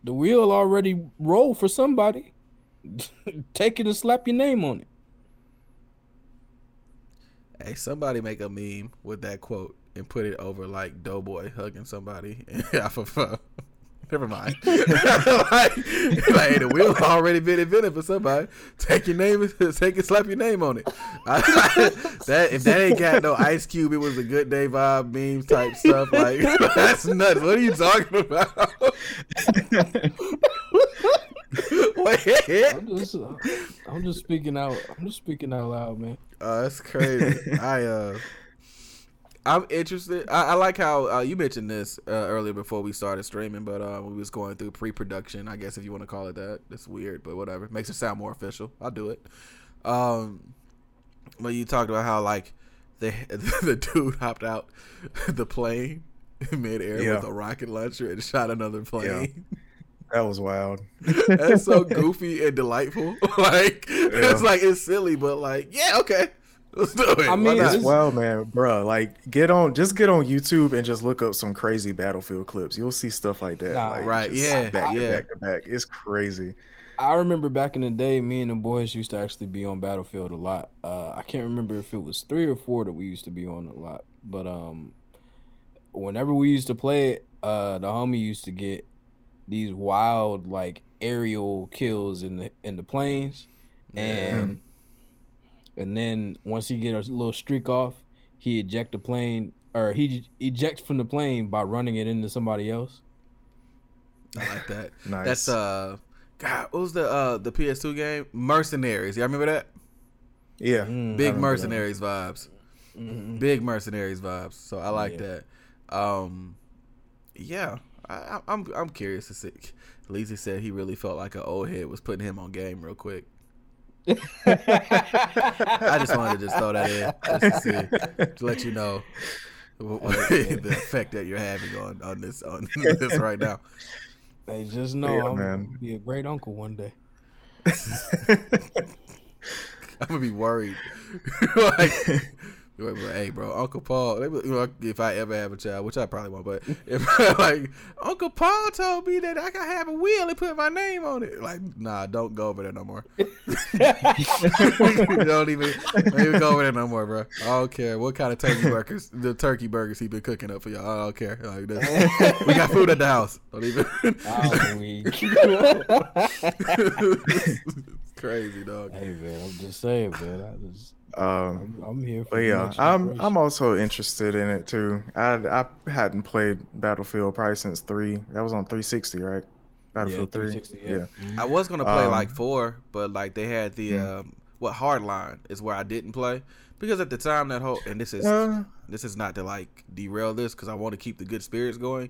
The wheel already rolled for somebody. Take it and slap your name on it. Hey, somebody make a meme with that quote and put it over like Doughboy hugging somebody off of uh, Never mind. like, like, hey, the wheel already been invented for somebody. Take your name, take and slap your name on it. that if that ain't got no Ice Cube, it was a good day vibe memes type stuff. Like that's nuts. What are you talking about? Wait. I'm just, I'm just speaking out. I'm just speaking out loud, man. Uh, that's crazy. I uh. I'm interested. I, I like how uh, you mentioned this uh, earlier before we started streaming, but uh, we was going through pre-production. I guess if you want to call it that, it's weird, but whatever. Makes it sound more official. I'll do it. Um, but you talked about how like the the dude hopped out the plane midair yeah. with a rocket launcher and shot another plane. Yeah. That was wild. That's so goofy and delightful. like yeah. it's like it's silly, but like yeah, okay. Let's do it. I mean, it's wild, man, bro. Like, get on, just get on YouTube and just look up some crazy Battlefield clips. You'll see stuff like that. Nah, like, right? Yeah, back yeah. to back to back. It's crazy. I remember back in the day, me and the boys used to actually be on Battlefield a lot. Uh, I can't remember if it was three or four that we used to be on a lot, but um, whenever we used to play it, uh, the homie used to get these wild like aerial kills in the in the planes, and and then once he get a little streak off, he eject the plane or he ejects from the plane by running it into somebody else. I like that. nice. That's uh, God, what was the uh the PS2 game? Mercenaries. Y'all remember that? Yeah. Mm, Big Mercenaries that. vibes. Mm-hmm. Big Mercenaries vibes. So I like yeah. that. Um, yeah, I, I'm I'm curious to see. Leezy said he really felt like an old head was putting him on game real quick. I just wanted to just throw that in just to, see, to let you know the effect that you're having on on this on this right now. They just know yeah, I'm man. gonna be a great uncle one day. I'm gonna be worried. like, hey, bro, Uncle Paul. If I ever have a child, which I probably won't, but if like Uncle Paul told me that I could have a will and put my name on it, like, nah, don't go over there no more. don't even, don't even go over there no more, bro. I don't care what kind of turkey burgers, the turkey burgers he been cooking up for y'all. I don't care. Like, we got food at the house. Don't even. crazy dog. Hey man, I'm just saying, man. I just um, I'm, I'm here. but yeah, I'm I'm also interested in it too. I I hadn't played Battlefield probably since three. That was on 360, right? Battlefield yeah, three. Yeah. yeah. I was gonna play um, like four, but like they had the yeah. um, what hardline is where I didn't play because at the time that whole and this is uh, this is not to like derail this because I want to keep the good spirits going,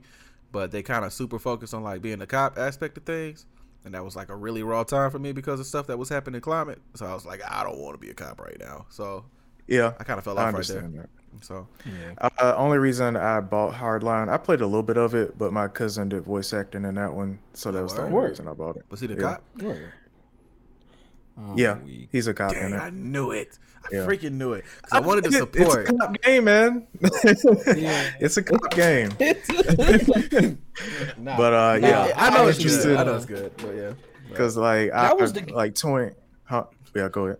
but they kind of super focus on like being the cop aspect of things and that was like a really raw time for me because of stuff that was happening in climate. So I was like, I don't want to be a cop right now. So yeah, I kind of fell off right there. That. So yeah. Uh, only reason I bought Hardline, I played a little bit of it, but my cousin did voice acting in that one, so that was the only reason I bought it. Was he the yeah. cop? Oh, yeah, he's a cop. Dang, I knew it. I yeah. freaking knew it I, I, wanted to support. It's a cop game, man. yeah. It's a cop game. nah, but uh, yeah, I know it's good. I know it's good, but yeah, because like I was the... like twenty. Huh? Yeah, go ahead.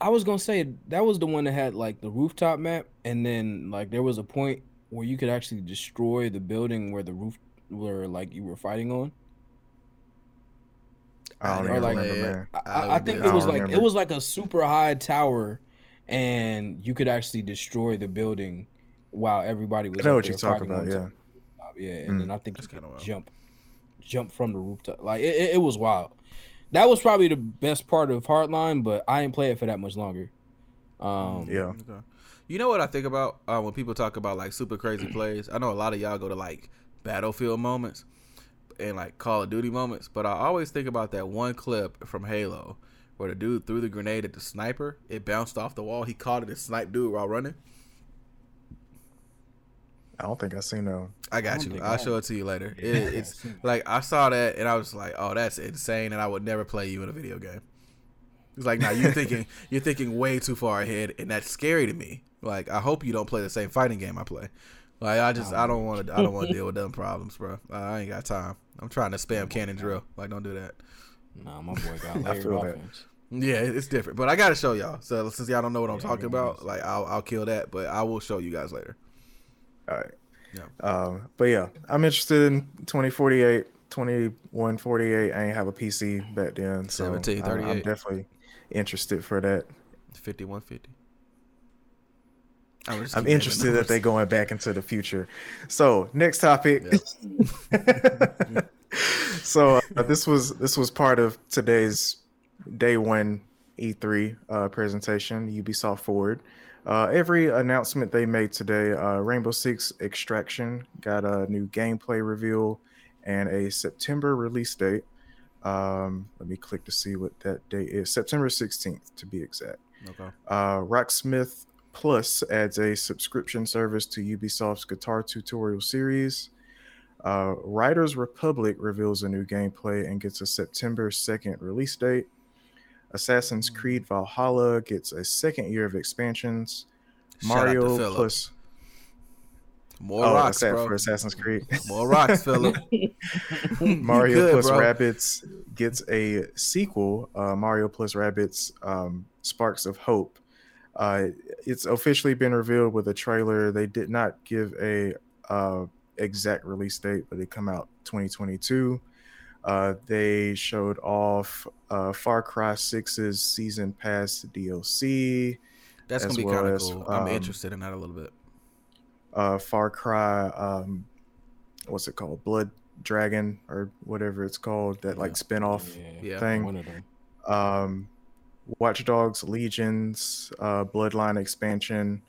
I was gonna say that was the one that had like the rooftop map, and then like there was a point where you could actually destroy the building where the roof where like you were fighting on. I don't or, like, remember, I, I, I, think it was like remember. it was like a super high tower, and you could actually destroy the building while everybody was. I know what you're talking about. Yeah, yeah, and mm. then I think you could jump, jump from the rooftop. Like it, it, it, was wild. That was probably the best part of Hardline, but I didn't play it for that much longer. Um, yeah. Okay. You know what I think about uh, when people talk about like super crazy plays? I know a lot of y'all go to like battlefield moments and like Call of Duty moments, but I always think about that one clip from Halo where the dude threw the grenade at the sniper. It bounced off the wall. He caught it and sniped dude while running. I don't think I seen that. I got I you. I'll show it to you later. It, it's like I saw that and I was like, "Oh, that's insane!" And I would never play you in a video game. It's like, now you're thinking you're thinking way too far ahead, and that's scary to me. Like, I hope you don't play the same fighting game I play. Like, I just I don't want to I don't want to deal with them problems, bro. I ain't got time. I'm trying to spam cannon drill. Like, don't do that. Nah, my boy got layered offense. Yeah, it's different, but I gotta show y'all. So since y'all don't know what I'm yeah, talking about, like I'll I'll kill that, but I will show you guys later. All right. Yeah. Um, but yeah, I'm interested in 2048. 2148. I ain't have a PC back then, so 1738. I'm, I'm definitely interested for that. 5150. I'm interested that they're going back into the future. So next topic. Yep. so uh, this was this was part of today's day one E3 uh, presentation, Ubisoft Forward. Uh, every announcement they made today, uh, Rainbow Six Extraction got a new gameplay reveal and a September release date. Um, let me click to see what that date is. September 16th, to be exact. Okay. Uh, Rocksmith Plus adds a subscription service to Ubisoft's guitar tutorial series. Uh, Riders Republic reveals a new gameplay and gets a September 2nd release date. Assassin's hmm. Creed Valhalla gets a second year of expansions. Shout Mario plus more oh, rocks, bro. for Assassin's Creed. More rocks, Philip. Mario Good, plus bro. Rabbids gets a sequel. Uh, Mario plus Rabbids um, Sparks of Hope. Uh, it's officially been revealed with a trailer. They did not give a uh, exact release date, but it come out 2022. Uh, they showed off uh, Far Cry 6's season pass DLC. That's gonna be well kind of cool. I'm um, interested in that a little bit. Uh, Far Cry, um, what's it called? Blood Dragon or whatever it's called. That yeah. like spinoff yeah. thing. One of them. Um, Watch Dogs Legions, uh, Bloodline expansion.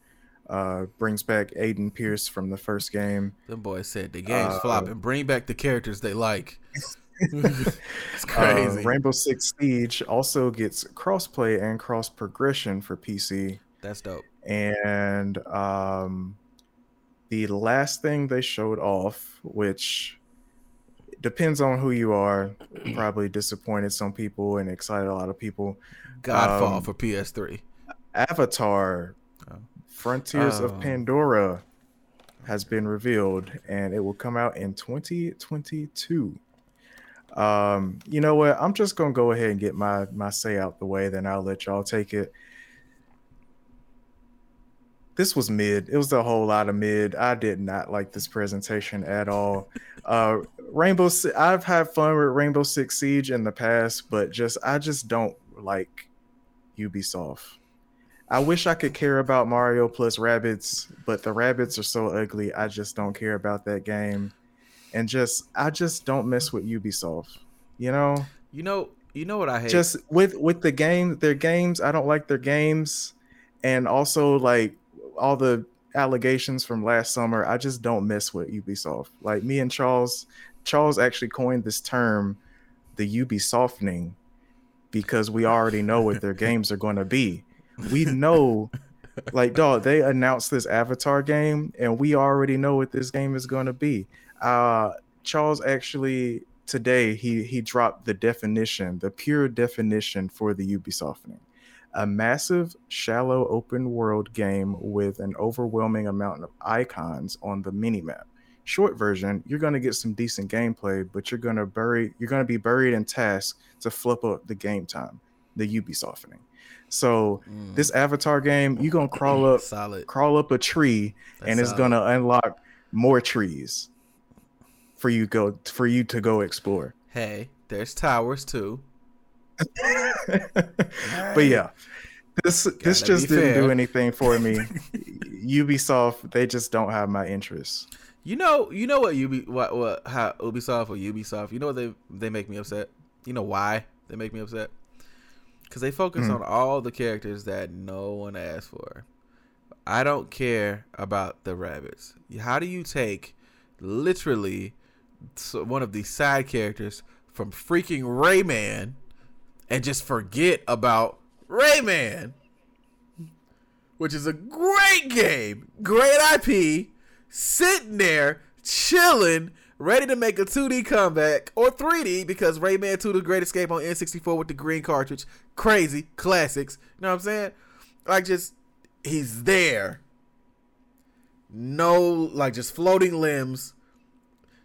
Uh, brings back Aiden Pearce from the first game. The boys said the game's uh, flopping. Bring back the characters they like. It's crazy. Uh, Rainbow Six Siege also gets crossplay and cross progression for PC. That's dope. And um, the last thing they showed off, which depends on who you are, probably disappointed some people and excited a lot of people. Godfall um, for PS3. Avatar oh. Frontiers oh. of Pandora has been revealed and it will come out in 2022. Um, you know what? I'm just gonna go ahead and get my my say out the way, then I'll let y'all take it. This was mid. It was a whole lot of mid. I did not like this presentation at all. Uh, Rainbow, I've had fun with Rainbow Six Siege in the past, but just I just don't like Ubisoft. I wish I could care about Mario plus Rabbids, but the rabbits are so ugly. I just don't care about that game, and just I just don't mess with Ubisoft. You know. You know. You know what I hate. Just with with the game, their games. I don't like their games, and also like all the allegations from last summer. I just don't mess with Ubisoft. Like me and Charles. Charles actually coined this term, the Ubisoftening, because we already know what their games are going to be we know like dog they announced this avatar game and we already know what this game is going to be uh charles actually today he he dropped the definition the pure definition for the ubisoftening a massive shallow open world game with an overwhelming amount of icons on the minimap short version you're going to get some decent gameplay but you're going to bury you're going to be buried in tasks to flip up the game time the ubisoftening so mm. this Avatar game, you're gonna crawl up, solid, crawl up a tree, That's and it's solid. gonna unlock more trees for you go for you to go explore. Hey, there's towers too. but yeah, this Gotta this just didn't fair. do anything for me. Ubisoft, they just don't have my interest. You know, you know what Ubi what what how Ubisoft or Ubisoft, you know what they they make me upset? You know why they make me upset? because they focus mm. on all the characters that no one asked for. I don't care about the rabbits. How do you take literally one of these side characters from freaking Rayman and just forget about Rayman, which is a great game, great IP, sitting there chilling ready to make a 2D comeback or 3D because Rayman 2 The Great Escape on N64 with the green cartridge. Crazy classics. You know what I'm saying? Like just he's there. No like just floating limbs.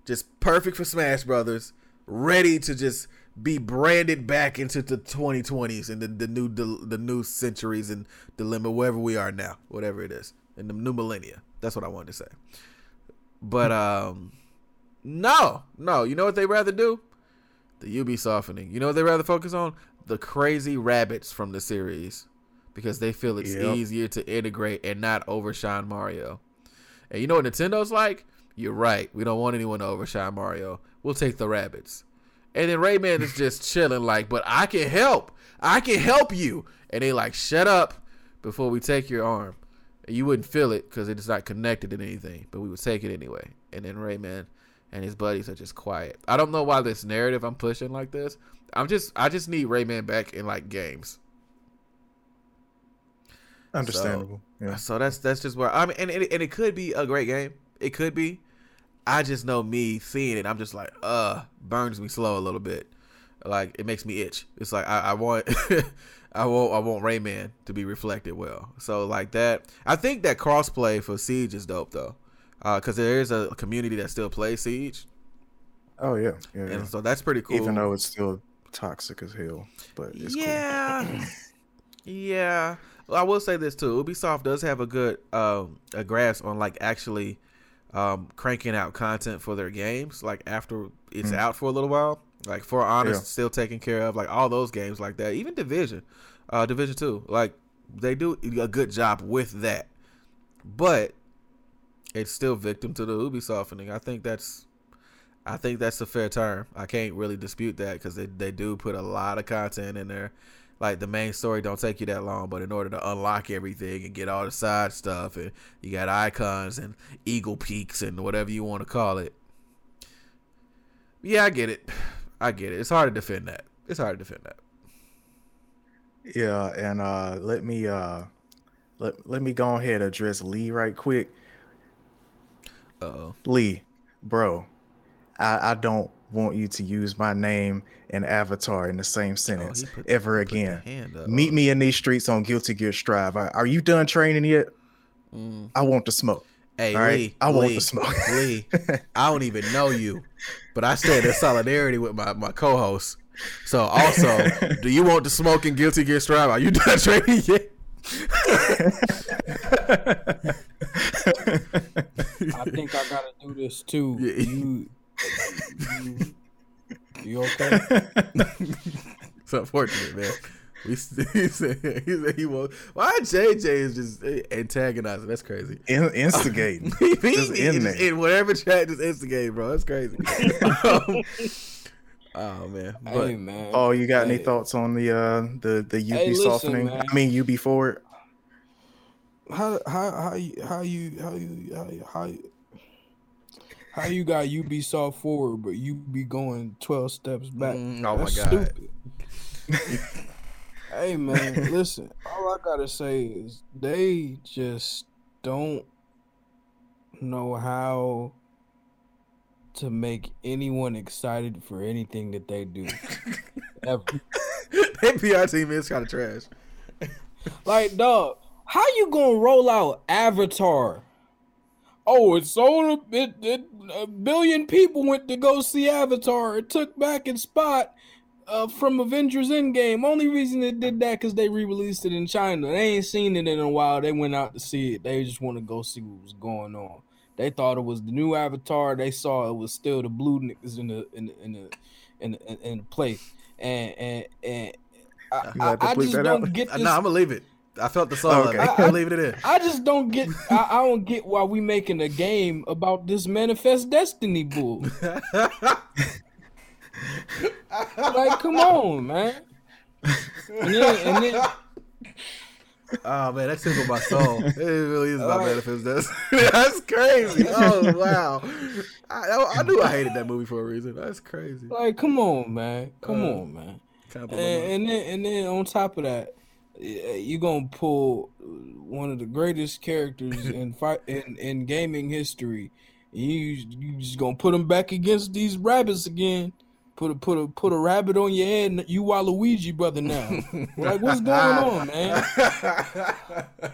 Just perfect for Smash Brothers. Ready to just be branded back into the 2020s and the, the new the, the new centuries and dilemma wherever we are now, whatever it is, in the new millennia. That's what I wanted to say. But um No, no. You know what they rather do? The Ubisoftening. You know what they rather focus on? The crazy rabbits from the series, because they feel it's yep. easier to integrate and not overshine Mario. And you know what Nintendo's like? You're right. We don't want anyone to overshine Mario. We'll take the rabbits. And then Rayman is just chilling, like, but I can help. I can help you. And they like, shut up before we take your arm. And you wouldn't feel it because it's not connected to anything, but we would take it anyway. And then Rayman and his buddies are just quiet. I don't know why this narrative I'm pushing like this. I'm just I just need Rayman back in like games. Understandable. So, yeah. So that's that's just where I mean, and, and and it could be a great game. It could be. I just know me seeing it. I'm just like, uh, burns me slow a little bit. Like it makes me itch. It's like I, I want, I want, I want Rayman to be reflected well. So like that, I think that crossplay for Siege is dope though, because uh, there is a community that still plays Siege. Oh yeah, yeah. And yeah. so that's pretty cool. Even though it's still toxic as hell, but yeah, cool. yeah. Well, I will say this too. Ubisoft does have a good um, a grasp on like actually um, cranking out content for their games, like after it's mm. out for a little while. Like For Honor yeah. still taken care of, like all those games like that. Even Division, uh, Division Two, like they do a good job with that. But it's still victim to the Ubisoft thing. I think that's, I think that's a fair term. I can't really dispute that because they they do put a lot of content in there like the main story don't take you that long, but in order to unlock everything and get all the side stuff, and you got icons and eagle peaks and whatever you want to call it. Yeah, I get it. I get it. It's hard to defend that. It's hard to defend that. Yeah, and uh let me uh let let me go ahead and address Lee right quick. oh. Lee, bro, I, I don't want you to use my name and avatar in the same oh, sentence oh, ever again. Meet me in these streets on Guilty Gear Strive. Are you done training yet? Mm. I want the smoke. Hey, right? Lee, I Lee, want to smoke. Lee, I don't even know you, but I stand in solidarity with my, my co-host. So also, do you want the smoke in Guilty Gear Strive? Are you done training yet? I think I gotta do this too. Yeah. You you, you okay? it's unfortunate, man. We he said he said he won't. Why JJ is just antagonizing? That's crazy. In, instigating. he, just in, there. in whatever chat, just instigating, bro. That's crazy. um, oh man. But, hey man. Oh, you got hey. any thoughts on the uh the the UB hey, softening? Man. I mean UB forward. How how how you how you how you how you, how you how you got Ubisoft forward, but you be going twelve steps back? Mm, oh That's my god! hey man, listen. All I gotta say is they just don't know how to make anyone excited for anything that they do. Ever. That PR team is kind of trash. like, dog, how you gonna roll out Avatar Oh, it sold a, it, it, a billion people went to go see Avatar. It took back its spot uh, from Avengers Endgame. Only reason it did that because they re-released it in China. They ain't seen it in a while. They went out to see it. They just want to go see what was going on. They thought it was the new Avatar. They saw it was still the blue niggas in the in the in the in the, in the place. And and and I, I, I just don't out. get this. No, I'm gonna leave it. I felt the song. Okay. I, I leave it in. I just don't get. I, I, don't get why we making a game about this manifest destiny bull. like, come on, man. And then, and then, oh man, that tickled my soul. It really is about uh, manifest destiny. That's crazy. Oh wow. I, I, knew I hated that movie for a reason. That's crazy. Like, come on, man. Come uh, on, man. And, and then, and then on top of that you're gonna pull one of the greatest characters in fight in, in gaming history. You you just gonna put him back against these rabbits again. Put a put a put a rabbit on your head. And you Waluigi brother now. like what's going on, man?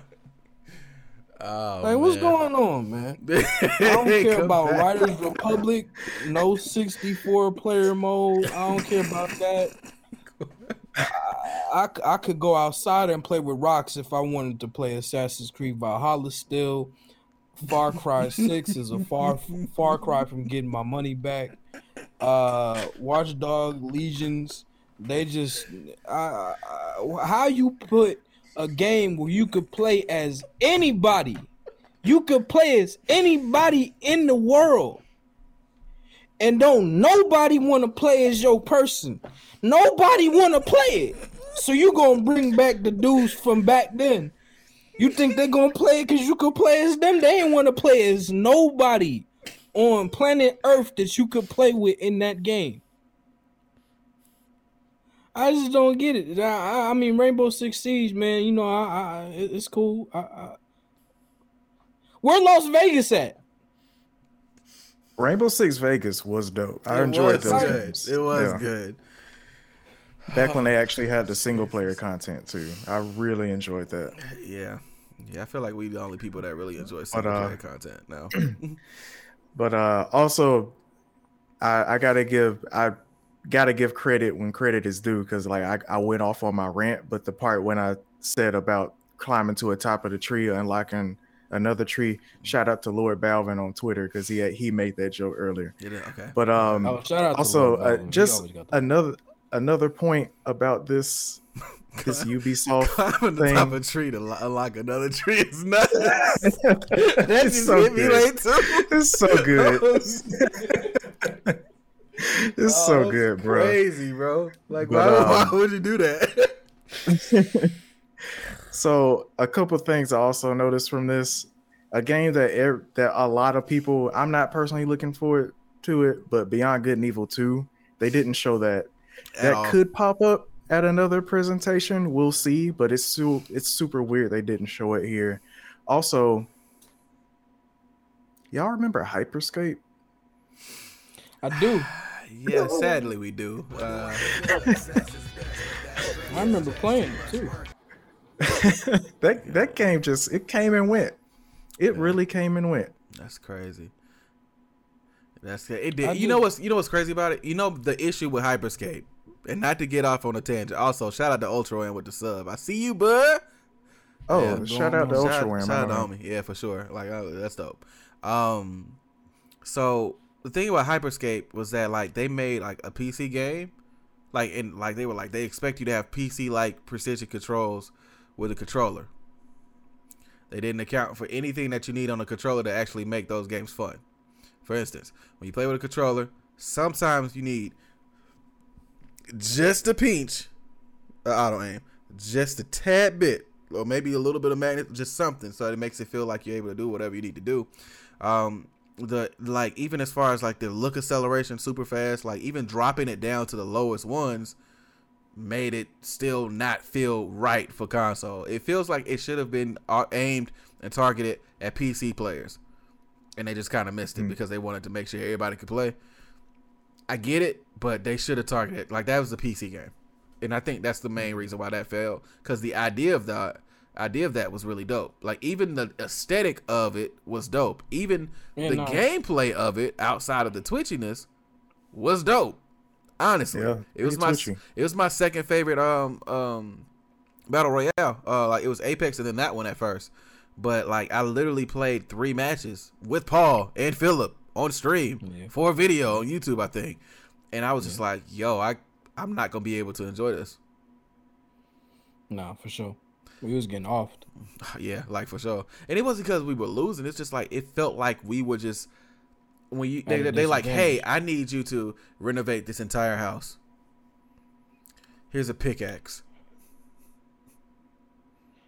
Oh, like, what's going on, man? I don't care about back. Riders Republic, no 64 player mode. I don't care about that. I, I could go outside and play with rocks if I wanted to play Assassin's Creed Valhalla still. Far Cry Six is a far far cry from getting my money back. Uh, Watchdog Legions, they just how you put a game where you could play as anybody, you could play as anybody in the world, and don't nobody want to play as your person. Nobody want to play it. So you gonna bring back the dudes from back then you think they're gonna play it because you could play as them? They ain't want to play as nobody on planet Earth that you could play with in that game. I just don't get it. I, I mean, Rainbow Six Siege, man. You know, I, I it's cool. I, I, where Las Vegas at? Rainbow Six Vegas was dope. I it enjoyed those good. games. It was yeah. good. Back when they actually had the single player content too, I really enjoyed that. Yeah. Yeah, I feel like we the only people that really enjoy single uh, player content now. but uh also I I gotta give I gotta give credit when credit is due because like I, I went off on my rant, but the part when I said about climbing to a top of the tree unlocking another tree. Shout out to Lord Balvin on Twitter because he had, he made that joke earlier. Yeah, okay. But um, oh, shout out also uh, just another another point about this this Ubisoft climbing the top of a tree to unlock another tree is nuts. that just so hit me late too. It's so good. it's oh, so good, bro. Crazy, bro. Like, but, why, um, why would you do that? so, a couple things I also noticed from this: a game that er- that a lot of people, I'm not personally looking forward to it, but Beyond Good and Evil Two, they didn't show that. That all. could pop up at another presentation. We'll see, but it's su- it's super weird they didn't show it here. Also, y'all remember Hyperscape? I do. yeah, sadly we do. Uh, I remember playing it too. that that game just it came and went. It yeah. really came and went. That's crazy. That's it. Did. you know what's you know what's crazy about it? You know the issue with Hyperscape and not to get off on a tangent. Also, shout out to Ultra with the sub. I see you, bud. Oh, yeah, shout out to Ultra Shout, shout out to homie. Yeah, for sure. Like oh, that's dope. Um, so the thing about Hyperscape was that like they made like a PC game, like and like they were like they expect you to have PC like precision controls with a controller. They didn't account for anything that you need on a controller to actually make those games fun. For instance, when you play with a controller, sometimes you need just a pinch of auto aim, just a tad bit, or maybe a little bit of magnet, just something, so it makes it feel like you're able to do whatever you need to do. Um, the like even as far as like the look acceleration super fast, like even dropping it down to the lowest ones made it still not feel right for console. It feels like it should have been uh, aimed and targeted at PC players, and they just kind of missed it mm. because they wanted to make sure everybody could play. I get it, but they should have targeted like that was a PC game, and I think that's the main reason why that failed. Because the idea of that idea of that was really dope. Like even the aesthetic of it was dope. Even yeah, the no. gameplay of it outside of the twitchiness was dope. Honestly, yeah, it was my twitchy. it was my second favorite um um battle royale. Uh, like it was Apex and then that one at first. But like I literally played three matches with Paul and Philip on stream yeah. for a video on YouTube, I think. And I was yeah. just like, yo, I I'm not gonna be able to enjoy this. Nah, for sure. We was getting off. Yeah, like for sure. And it wasn't because we were losing. It's just like it felt like we were just when you they, they like, hey, I need you to renovate this entire house. Here's a pickaxe.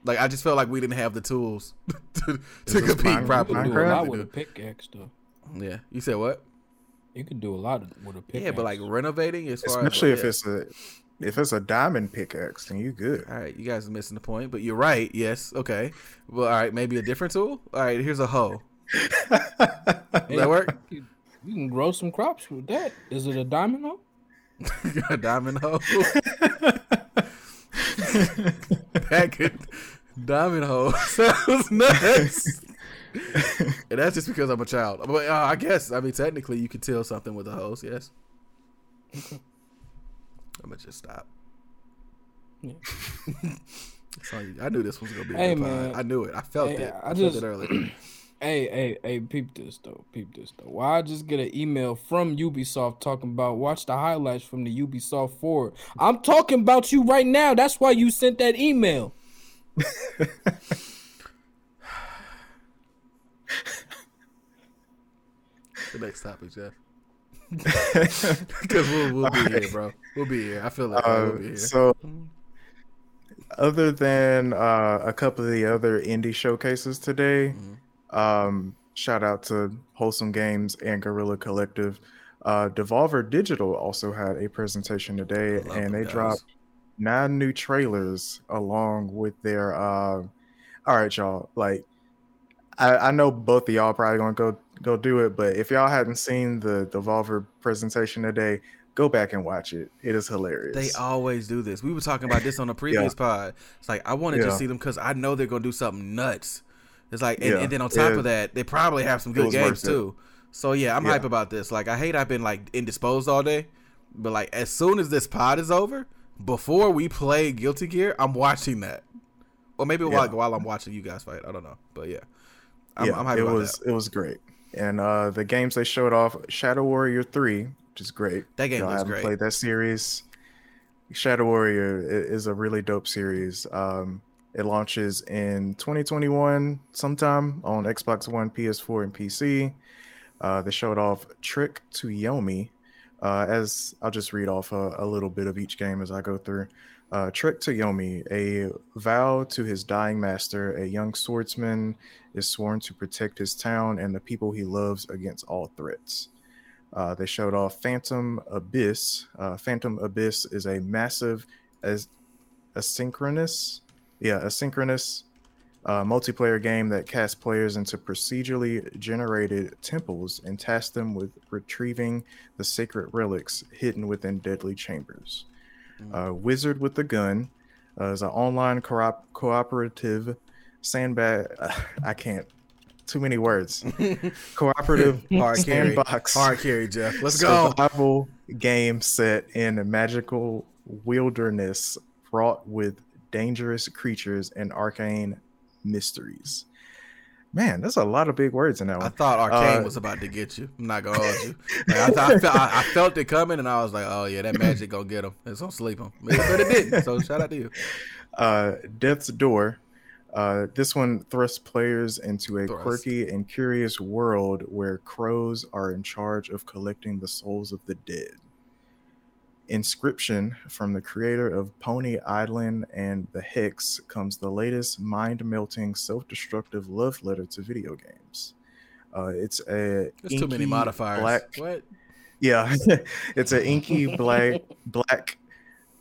Like I just felt like we didn't have the tools to, to compete properly. Do a lot with a pickaxe though. Yeah, you said what? You could do a lot with a pickaxe. Yeah, but like renovating as far especially as, if yeah. it's a if it's a diamond pickaxe, then you good. All right, you guys are missing the point, but you're right. Yes, okay. Well, all right, maybe a different tool. All right, here's a hoe. Does that work? You, you can grow some crops with that. Is it a diamond hoe? a diamond hoe. that could diamond hoe sounds nuts and that's just because I'm a child. But uh, I guess I mean technically you could tell something with a hose. Yes. I'm gonna just stop. Yeah. I knew this was gonna be. Hey man, I knew it. I felt hey, it. I, I just, felt it earlier. Hey, hey, hey, peep this though. Peep this though. Why I just get an email from Ubisoft talking about watch the highlights from the Ubisoft Forward. I'm talking about you right now. That's why you sent that email. The next topic, Jeff. Because we'll, we'll be right. here, bro. We'll be here. I feel like uh, we'll be here. So, other than uh, a couple of the other indie showcases today, mm-hmm. um, shout out to Wholesome Games and Guerrilla Collective. Uh, Devolver Digital also had a presentation today, and they guys. dropped nine new trailers along with their. Uh, all right, y'all. Like, I, I know both of y'all probably gonna go go do it. But if y'all hadn't seen the Devolver presentation today, go back and watch it. It is hilarious. They always do this. We were talking about this on the previous yeah. pod. It's like I want to yeah. just see them because I know they're gonna do something nuts. It's like, and, yeah. and then on top it, of that, they probably have some good games too. So yeah, I'm hype about this. Like I hate I've been like indisposed all day, but like as soon as this pod is over, before we play Guilty Gear, I'm watching that. Or maybe while, while I'm watching you guys fight. I don't know, but yeah, I'm, yeah, I'm it was that. it was great. And uh, the games they showed off, Shadow Warrior Three, which is great. That game I haven't great. Played that series. Shadow Warrior is a really dope series. Um, it launches in 2021 sometime on Xbox One, PS4, and PC. Uh, they showed off Trek to Yomi. Uh, as I'll just read off a, a, little bit of each game as I go through. Uh, Trek to Yomi, a vow to his dying master, a young swordsman is sworn to protect his town and the people he loves against all threats. Uh, they showed off Phantom Abyss. Uh, Phantom Abyss is a massive, as asynchronous, yeah, asynchronous uh, multiplayer game that casts players into procedurally generated temples and tasks them with retrieving the sacred relics hidden within deadly chambers. Uh, Wizard with the Gun uh, is an online co- cooperative sandbag. Uh, I can't. Too many words. Cooperative hard sandbox. Carry. Hard carry, Jeff. Let's go. Survival game set in a magical wilderness fraught with dangerous creatures and arcane mysteries. Man, there's a lot of big words in that one. I thought Arcane uh, was about to get you. I'm not gonna hold you. Like, I, I, felt, I, I, felt, it coming, and I was like, "Oh yeah, that magic gonna get him. It's gonna sleep him." But it didn't. So shout out to you. Uh, Death's Door uh, this one thrusts players into a Thrust. quirky and curious world where crows are in charge of collecting the souls of the dead. Inscryption from the creator of Pony Island and the Hex comes the latest mind melting, self destructive love letter to video games. Uh, it's a There's too many modifiers. Black, what? Yeah, it's an inky black black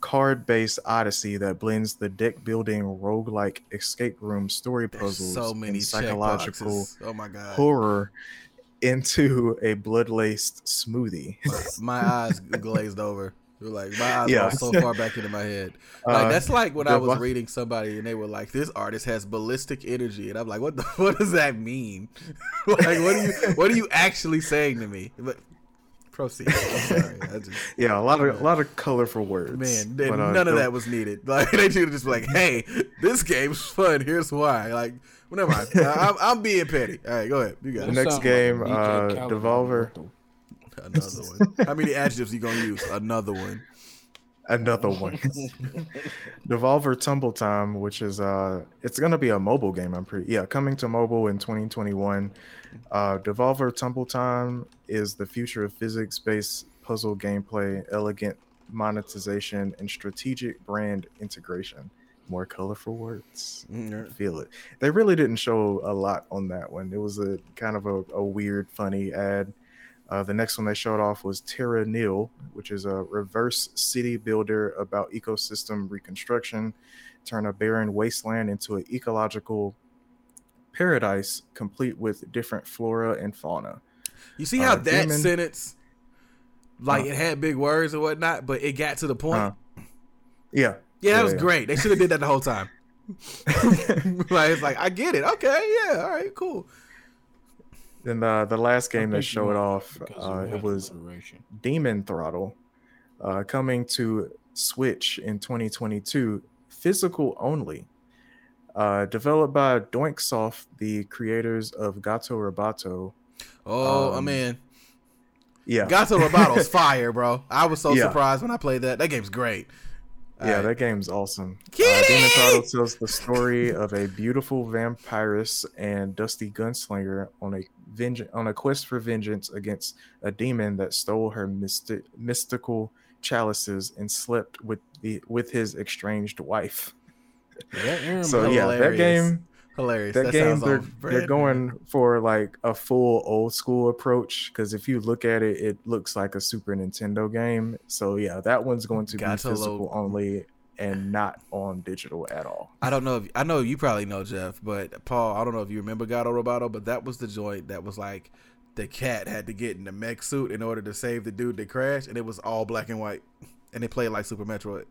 card based odyssey that blends the deck building roguelike escape room story puzzles so many psychological oh my god horror into a blood laced smoothie. my eyes glazed over. Like my eyes yeah. so far back into my head. Like uh, that's like when I was reading somebody and they were like, "This artist has ballistic energy," and I'm like, "What the? What does that mean? like, what are you? What are you actually saying to me?" But Proceed. Sorry, just, yeah, a lot of a lot of colorful words. Man, but, uh, none of that was needed. Like they should have just like, "Hey, this game's fun. Here's why." Like, well, never mind. I'm, I'm, being petty. All right, go ahead. You got the next game. Like uh, Devolver. Another one. How many adjectives you gonna use? Another one. Another one. Devolver Tumble Time, which is uh, it's gonna be a mobile game. I'm pretty yeah, coming to mobile in 2021. Uh, Devolver Tumble Time is the future of physics based puzzle gameplay, elegant monetization, and strategic brand integration. More colorful words. Mm-hmm. Feel it. They really didn't show a lot on that one. It was a kind of a, a weird, funny ad. Uh, the next one they showed off was Terra Nil, which is a reverse city builder about ecosystem reconstruction. Turn a barren wasteland into an ecological paradise complete with different flora and fauna. You see how uh, that demon, sentence, like uh, it had big words and whatnot, but it got to the point. Uh, yeah. Yeah, that yeah, was yeah. great. They should have did that the whole time. like it's like I get it. Okay, yeah, all right, cool. Then uh, the last game that showed off, uh, it was Demon Throttle, uh, coming to Switch in 2022, physical only. Uh, developed by Doinksoft, the creators of Gato Roboto. Oh, um, I'm in. Yeah, Gato Roboto's fire, bro. I was so yeah. surprised when I played that. That game's great. Yeah, right. that game's awesome. Uh, Demon Throttle tells the story of a beautiful vampiress and dusty gunslinger on a vengeance on a quest for vengeance against a demon that stole her mysti- mystical chalices and slept with the with his estranged wife. So yeah, that game hilarious. That, that game they're they're going for like a full old school approach because if you look at it, it looks like a Super Nintendo game. So yeah, that one's going to Got be to physical load. only and not on digital at all. I don't know if I know you probably know Jeff, but Paul, I don't know if you remember Gato Roboto, but that was the joint that was like the cat had to get in the mech suit in order to save the dude that crashed, and it was all black and white, and they played like Super Metroid.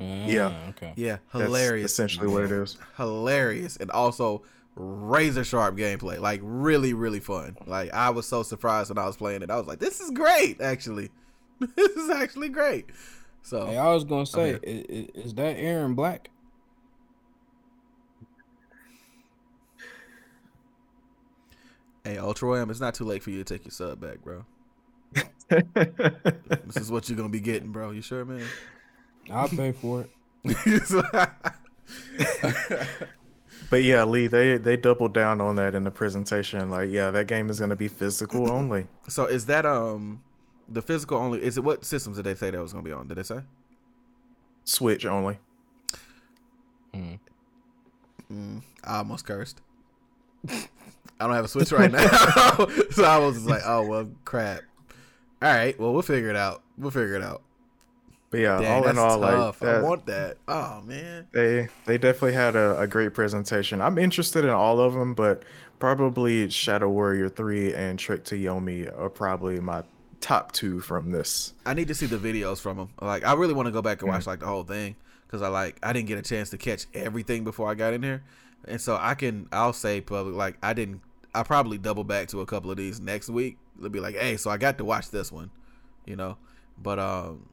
Mm, yeah. Okay. Yeah. Hilarious. That's essentially what it is. Hilarious, and also razor sharp gameplay. Like really, really fun. Like I was so surprised when I was playing it. I was like, "This is great, actually. this is actually great." So hey, I was gonna say, is, is that Aaron Black? Hey, Ultra M, it's not too late for you to take your sub back, bro. this is what you're gonna be getting, bro. You sure, man? I'll pay for it. but yeah, Lee, they they doubled down on that in the presentation. Like, yeah, that game is gonna be physical only. So is that um the physical only? Is it what systems did they say that was gonna be on? Did they say? Switch only. Mm. Mm, I almost cursed. I don't have a Switch right now, so I was like, "Oh well, crap." All right, well we'll figure it out. We'll figure it out. But yeah, Dang, all in all, tough. like that, I want that. Oh man, they they definitely had a, a, great presentation. I'm interested in all of them, but probably Shadow Warrior Three and Trek to Yomi are probably my top two from this. I need to see the videos from them. Like, I really want to go back and watch like the whole thing because I like I didn't get a chance to catch everything before I got in here, and so I can I'll say public like I didn't. I probably double back to a couple of these next week. It'll be like, hey, so I got to watch this one, you know. But um,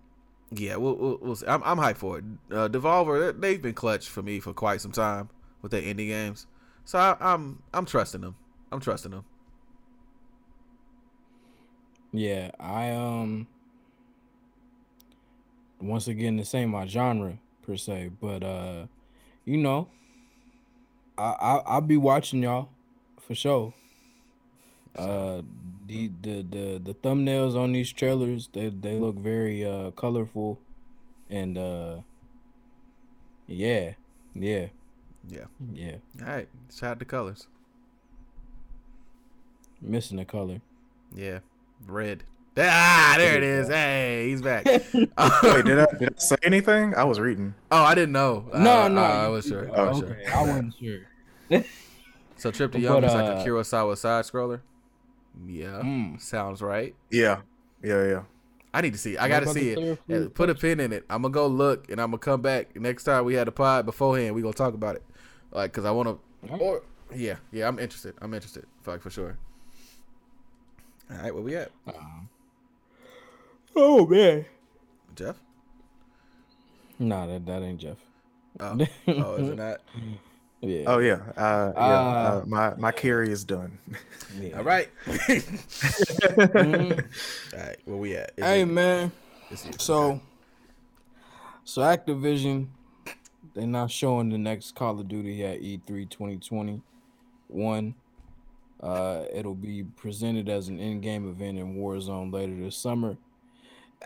yeah, we'll, we'll, we'll I'm, I'm hyped for it. Uh, Devolver, they've been clutch for me for quite some time with their indie games, so I, I'm I'm trusting them. I'm trusting them. Yeah, I um. Once again, this ain't my genre per se, but uh, you know, I, I I'll be watching y'all for sure. Uh, the the the the thumbnails on these trailers they they look very uh colorful, and uh, yeah, yeah, yeah, yeah. All right, shout out the colors. Missing a color. Yeah, red. Ah, there it is. Hey, he's back. Wait, did I, did I say anything? I was reading. Oh, I didn't know. No, uh, no, uh, I was sure. I was okay. sure. I wasn't sure. so Trip to Yomi is like a uh, Kurosawa side scroller. Yeah, mm. sounds right. Yeah, yeah, yeah. I need to see. I got to see it. Yeah, put a pin in it. I'm gonna go look, and I'm gonna come back next time we had a pod beforehand. We gonna talk about it, like, cause I want to. Or yeah, yeah, I'm interested. I'm interested, like for sure. All right, where we at? Uh, oh man, Jeff. Nah, that that ain't Jeff. Oh, oh is it not? Yeah. Oh yeah. Uh, yeah. Uh, uh, my my carry is done. Yeah. All right. mm-hmm. All right. Where we at? Is hey it, man. So, so Activision, they're not showing the next Call of Duty at E3 2021. Uh, it'll be presented as an in-game event in Warzone later this summer.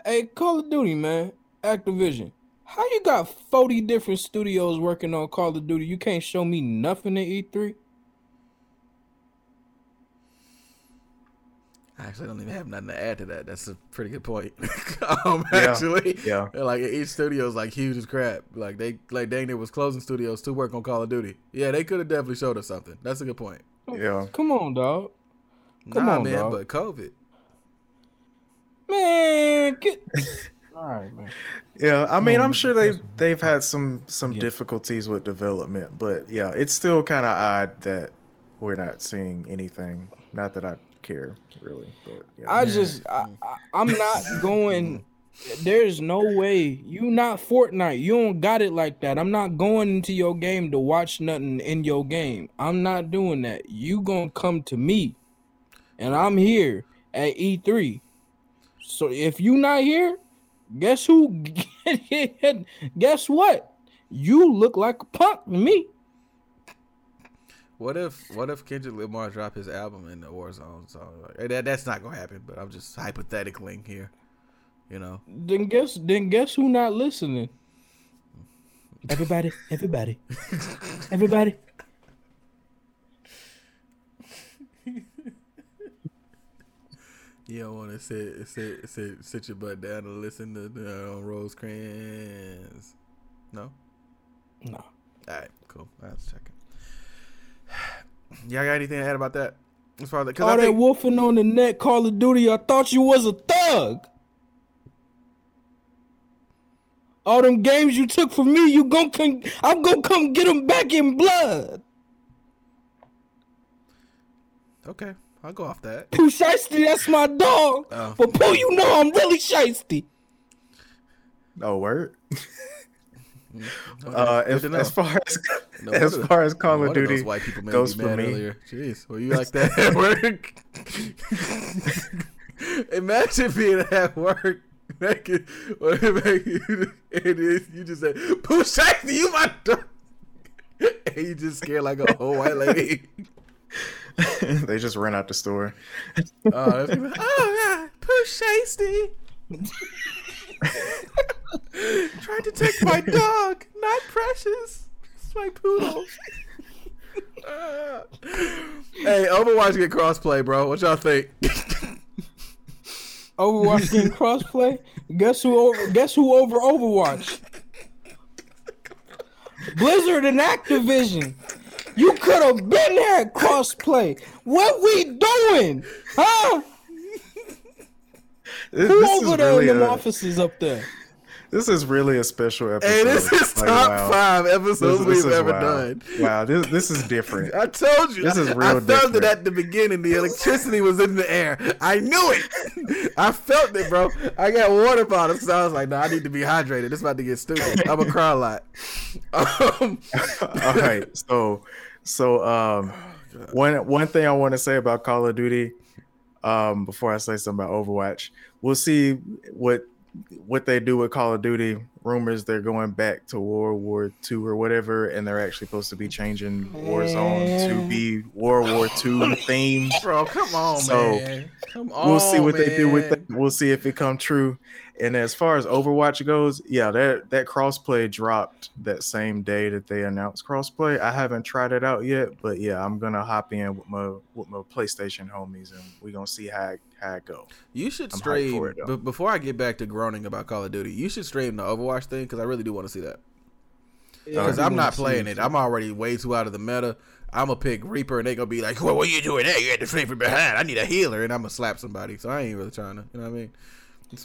Hey, Call of Duty, man. Activision how you got 40 different studios working on Call of Duty? You can't show me nothing at E3? I actually don't even have nothing to add to that. That's a pretty good point. um, yeah. actually, yeah, like each studio is like huge as crap. Like they, like dang, they was closing studios to work on Call of Duty. Yeah, they could have definitely showed us something. That's a good point. Yeah, come on, dog. Come nah, on, man. Dog. But COVID, man, get. All right, man. Yeah, I mean, I'm sure they've they've had some some yeah. difficulties with development, but yeah, it's still kind of odd that we're not seeing anything. Not that I care really, but yeah. I just I, I, am not going There's no way you not Fortnite. You don't got it like that. I'm not going into your game to watch nothing in your game. I'm not doing that. You gonna come to me, and I'm here at E3. So if you not here, guess who? guess what? You look like a punk to me. What if what if Kendrick Lamar drop his album in the Warzone? So that that's not gonna happen. But I'm just hypothetically here, you know. Then guess then guess who not listening? Everybody, everybody, everybody. You don't want to sit, sit sit sit your butt down and listen to uh, Rosecrans. No. No. All right, cool. I was checking. Y'all got anything to add about that? As far as the, all that wolfing on the net, Call of Duty. I thought you was a thug. All them games you took from me, you gon' come. I'm gonna come get them back in blood. Okay, I'll go off that. Pooh Shiesty, that's my dog. Oh. But Pooh, you know I'm really shiesty. No word. Uh, as, as, far as no, as far as Call of Duty white people made goes for me, earlier. Jeez, were you like that at work? Imagine being at work. Make it, it, it is, you just said, "Push you my dog," and you just scared like a whole white lady. they just ran out the store. Uh, oh, yeah, push Shasty. Tried to take my dog, not Precious. It's my poodle. Uh, hey, Overwatch get crossplay, bro. What y'all think? Overwatch getting crossplay? Guess who over guess who over Overwatch? Blizzard and Activision. You could have been there at crossplay. What we doing? Huh? This, who this over there really in the a... offices up there? This is really a special episode. Hey, this is like, top wow. five episodes this, this we've ever wow. done. Wow, this this is different. I told you. This is real I felt different. it at the beginning. The electricity was in the air. I knew it. I felt it, bro. I got water bottles, so I was like, "No, I need to be hydrated. This about to get stupid. I'm gonna cry a lot." Um, All right, so so um, oh, one one thing I want to say about Call of Duty, um, before I say something about Overwatch, we'll see what what they do with Call of Duty. Rumors they're going back to World War II or whatever, and they're actually supposed to be changing Warzone to be World War II theme. Bro, come on, so man. Come on. We'll see what man. they do with that. We'll see if it come true. And as far as Overwatch goes, yeah, that that crossplay dropped that same day that they announced crossplay. I haven't tried it out yet, but yeah, I'm gonna hop in with my with my PlayStation homies, and we're gonna see how how it go. You should I'm stream. It, but before I get back to groaning about Call of Duty, you should stream the Overwatch thing because I really do want to see that. Because yeah, I'm not playing it. I'm already way too out of the meta. I'm gonna pick Reaper, and they gonna be like, "Well, what are you doing there? You had to flame from behind. I need a healer, and I'm gonna slap somebody." So I ain't really trying to, you know what I mean?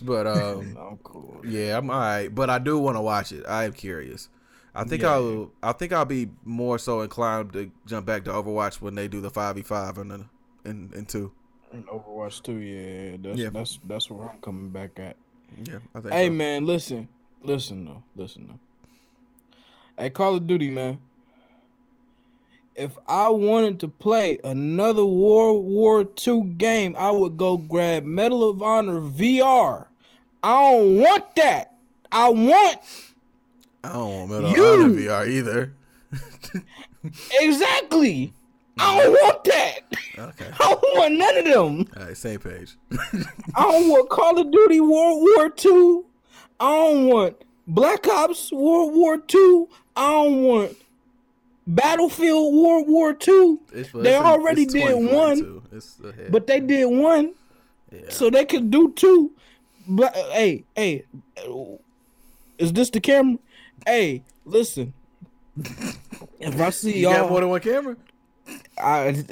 But um, I'm cool. Yeah, I'm alright. But I do want to watch it. I am curious. I think yeah. I'll. I think I'll be more so inclined to jump back to Overwatch when they do the five v five and then and in two. In Overwatch two, yeah, that's yeah. that's that's where I'm coming back at. Yeah, I think. Hey so. man, listen, listen though, listen though. Hey, Call of Duty, man. If I wanted to play another World War II game, I would go grab Medal of Honor VR. I don't want that. I want. I don't want Medal you. of Honor VR either. exactly. I don't want that. Okay. I don't want none of them. All right, same page. I don't want Call of Duty World War II. I don't want Black Ops World War II. I don't want Battlefield World War II. It's, they it's, already it's did one, but they did one, yeah. so they could do two. But hey, hey, is this the camera? Hey, listen. if I see you all got more than one camera, I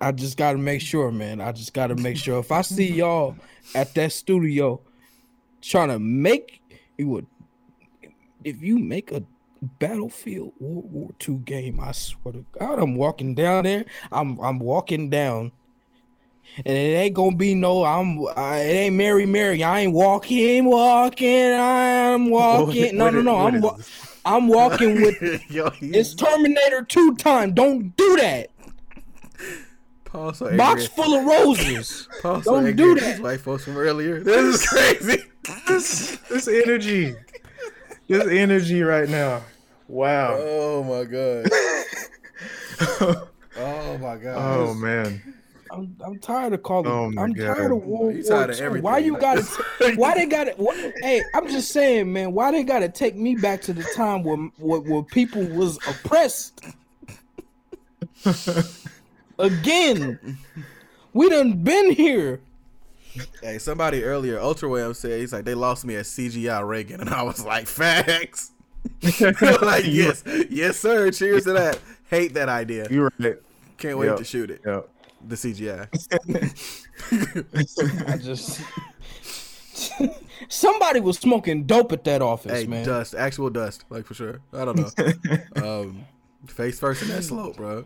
I just got to make sure, man. I just got to make sure. If I see y'all at that studio trying to make you would, if you make a Battlefield World War II game. I swear to God, I'm walking down there. I'm I'm walking down and it ain't gonna be no. I'm. I, it ain't Mary Mary. I ain't walking, walking. I'm walking. no, no, no. I'm. I'm walking with. Yo, it's Terminator Two time. Don't do that. Paul so Box full of roses. Paul so Don't do that. White folks from earlier. This is crazy. this, this energy. This energy right now. Wow. Oh my god. oh my god. Oh man. I'm, I'm tired of calling. Oh I'm God. tired of World War tired of Why you got to? why they got it? Hey, I'm just saying, man. Why they got to take me back to the time where where, where people was oppressed? Again, we done been here. Hey, somebody earlier, Ultra Wham said he's like they lost me at CGI Reagan, and I was like, facts. like yes, yes, sir. Cheers to that. Hate that idea. You're right. Can't wait yep. to shoot it. Yep. The CGI. I just somebody was smoking dope at that office, hey, man. Dust, actual dust, like for sure. I don't know. um, face first in that slope, bro.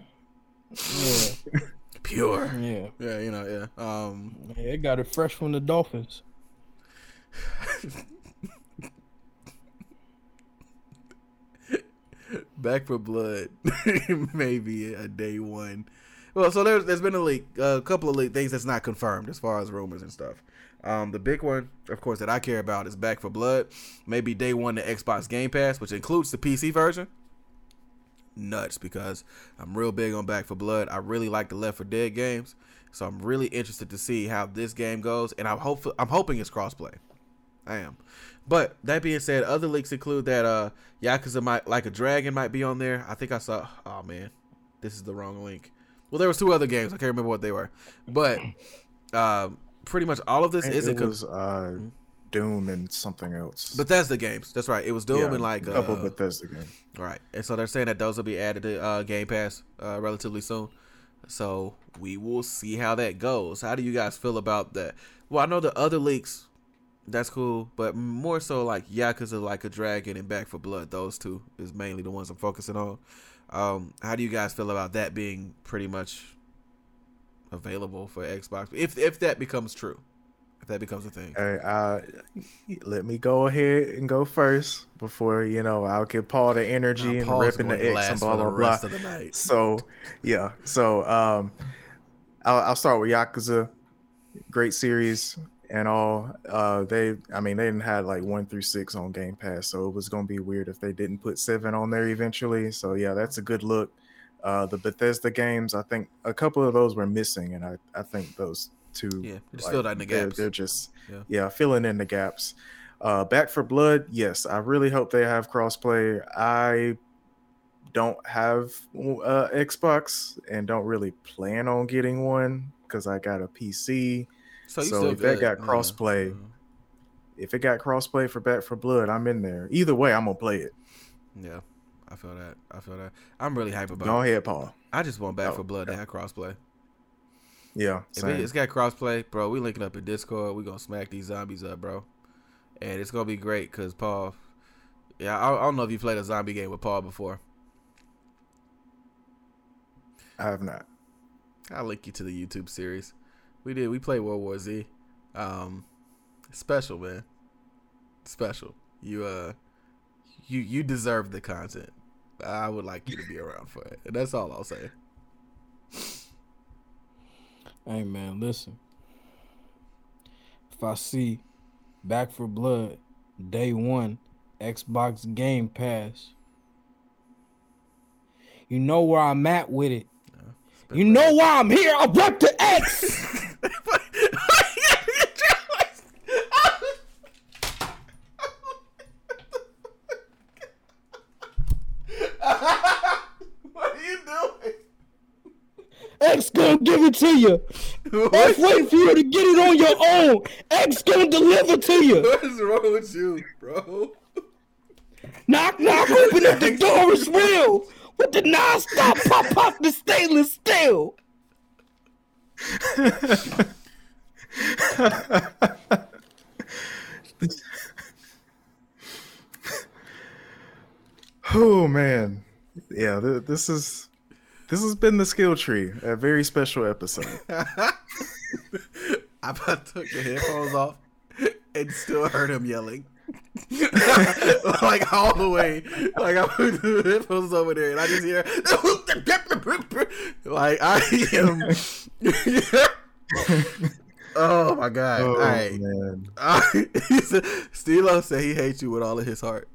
Yeah. Pure. Yeah. Yeah, you know, yeah. Um yeah, it got it fresh from the Dolphins. Back for Blood, maybe a day one. Well, so there's there's been a leak, a couple of leak things that's not confirmed as far as rumors and stuff. Um, the big one, of course, that I care about is Back for Blood. Maybe day one to Xbox Game Pass, which includes the PC version. Nuts because I'm real big on Back for Blood. I really like the Left for Dead games, so I'm really interested to see how this game goes, and I'm hope I'm hoping it's crossplay. I am. But that being said, other leaks include that uh Yakuza might like a dragon might be on there. I think I saw oh man, this is the wrong link. Well, there was two other games. I can't remember what they were. But uh, pretty much all of this is it was uh, hmm? Doom and something else. Bethesda games. That's right. It was Doom yeah, and like a couple uh, Bethesda games. Right. And so they're saying that those will be added to uh, Game Pass uh, relatively soon. So we will see how that goes. How do you guys feel about that? Well, I know the other leaks that's cool. But more so like Yakuza Like a Dragon and Back for Blood, those two is mainly the ones I'm focusing on. Um, how do you guys feel about that being pretty much available for Xbox if if that becomes true? If that becomes a thing. Hey, uh, let me go ahead and go first before you know I'll give Paul the energy and ripping the X and blah blah blah. So yeah, so um, I'll, I'll start with Yakuza. Great series and all. Uh, they, I mean, they didn't have like one through six on Game Pass, so it was gonna be weird if they didn't put seven on there eventually. So yeah, that's a good look. Uh, the Bethesda games, I think a couple of those were missing, and I, I think those two, yeah, like, in the gaps. They're, they're just, yeah. yeah, filling in the gaps. Uh, Back for Blood, yes, I really hope they have crossplay. I don't have uh, Xbox and don't really plan on getting one because I got a PC so, so if good. that got crossplay, mm-hmm. if it got crossplay for Back for Blood, I'm in there. Either way, I'm gonna play it. Yeah, I feel that. I feel that. I'm really hype about. It. Go ahead, Paul. I just want Back oh, for Blood yeah. to have crossplay. Yeah, if it, has got crossplay, bro, we linking up in Discord. We gonna smack these zombies up, bro, and it's gonna be great because Paul. Yeah, I, I don't know if you played a zombie game with Paul before. I have not. I'll link you to the YouTube series. We did. We played World War Z. Um, special, man. Special. You uh, you you deserve the content. I would like you to be around for it. And that's all I'll say. Hey man, listen. If I see Back for Blood day one, Xbox Game Pass, you know where I'm at with it. You know why I'm here. I brought the X. X gonna give it to you. X waiting for you to get it on your own. X gonna deliver to you. What is wrong with you, bro? Knock, knock, open up the door, it's real. With the non-stop pop pop the stainless steel. oh man, yeah. Th- this is this has been the skill tree, a very special episode. I about took the headphones off and still heard him yelling. like all the way. Like I put the headphones over there and I just hear like I am Oh my god. Oh, all right. Man. Uh, Stilo said he hates you with all of his heart.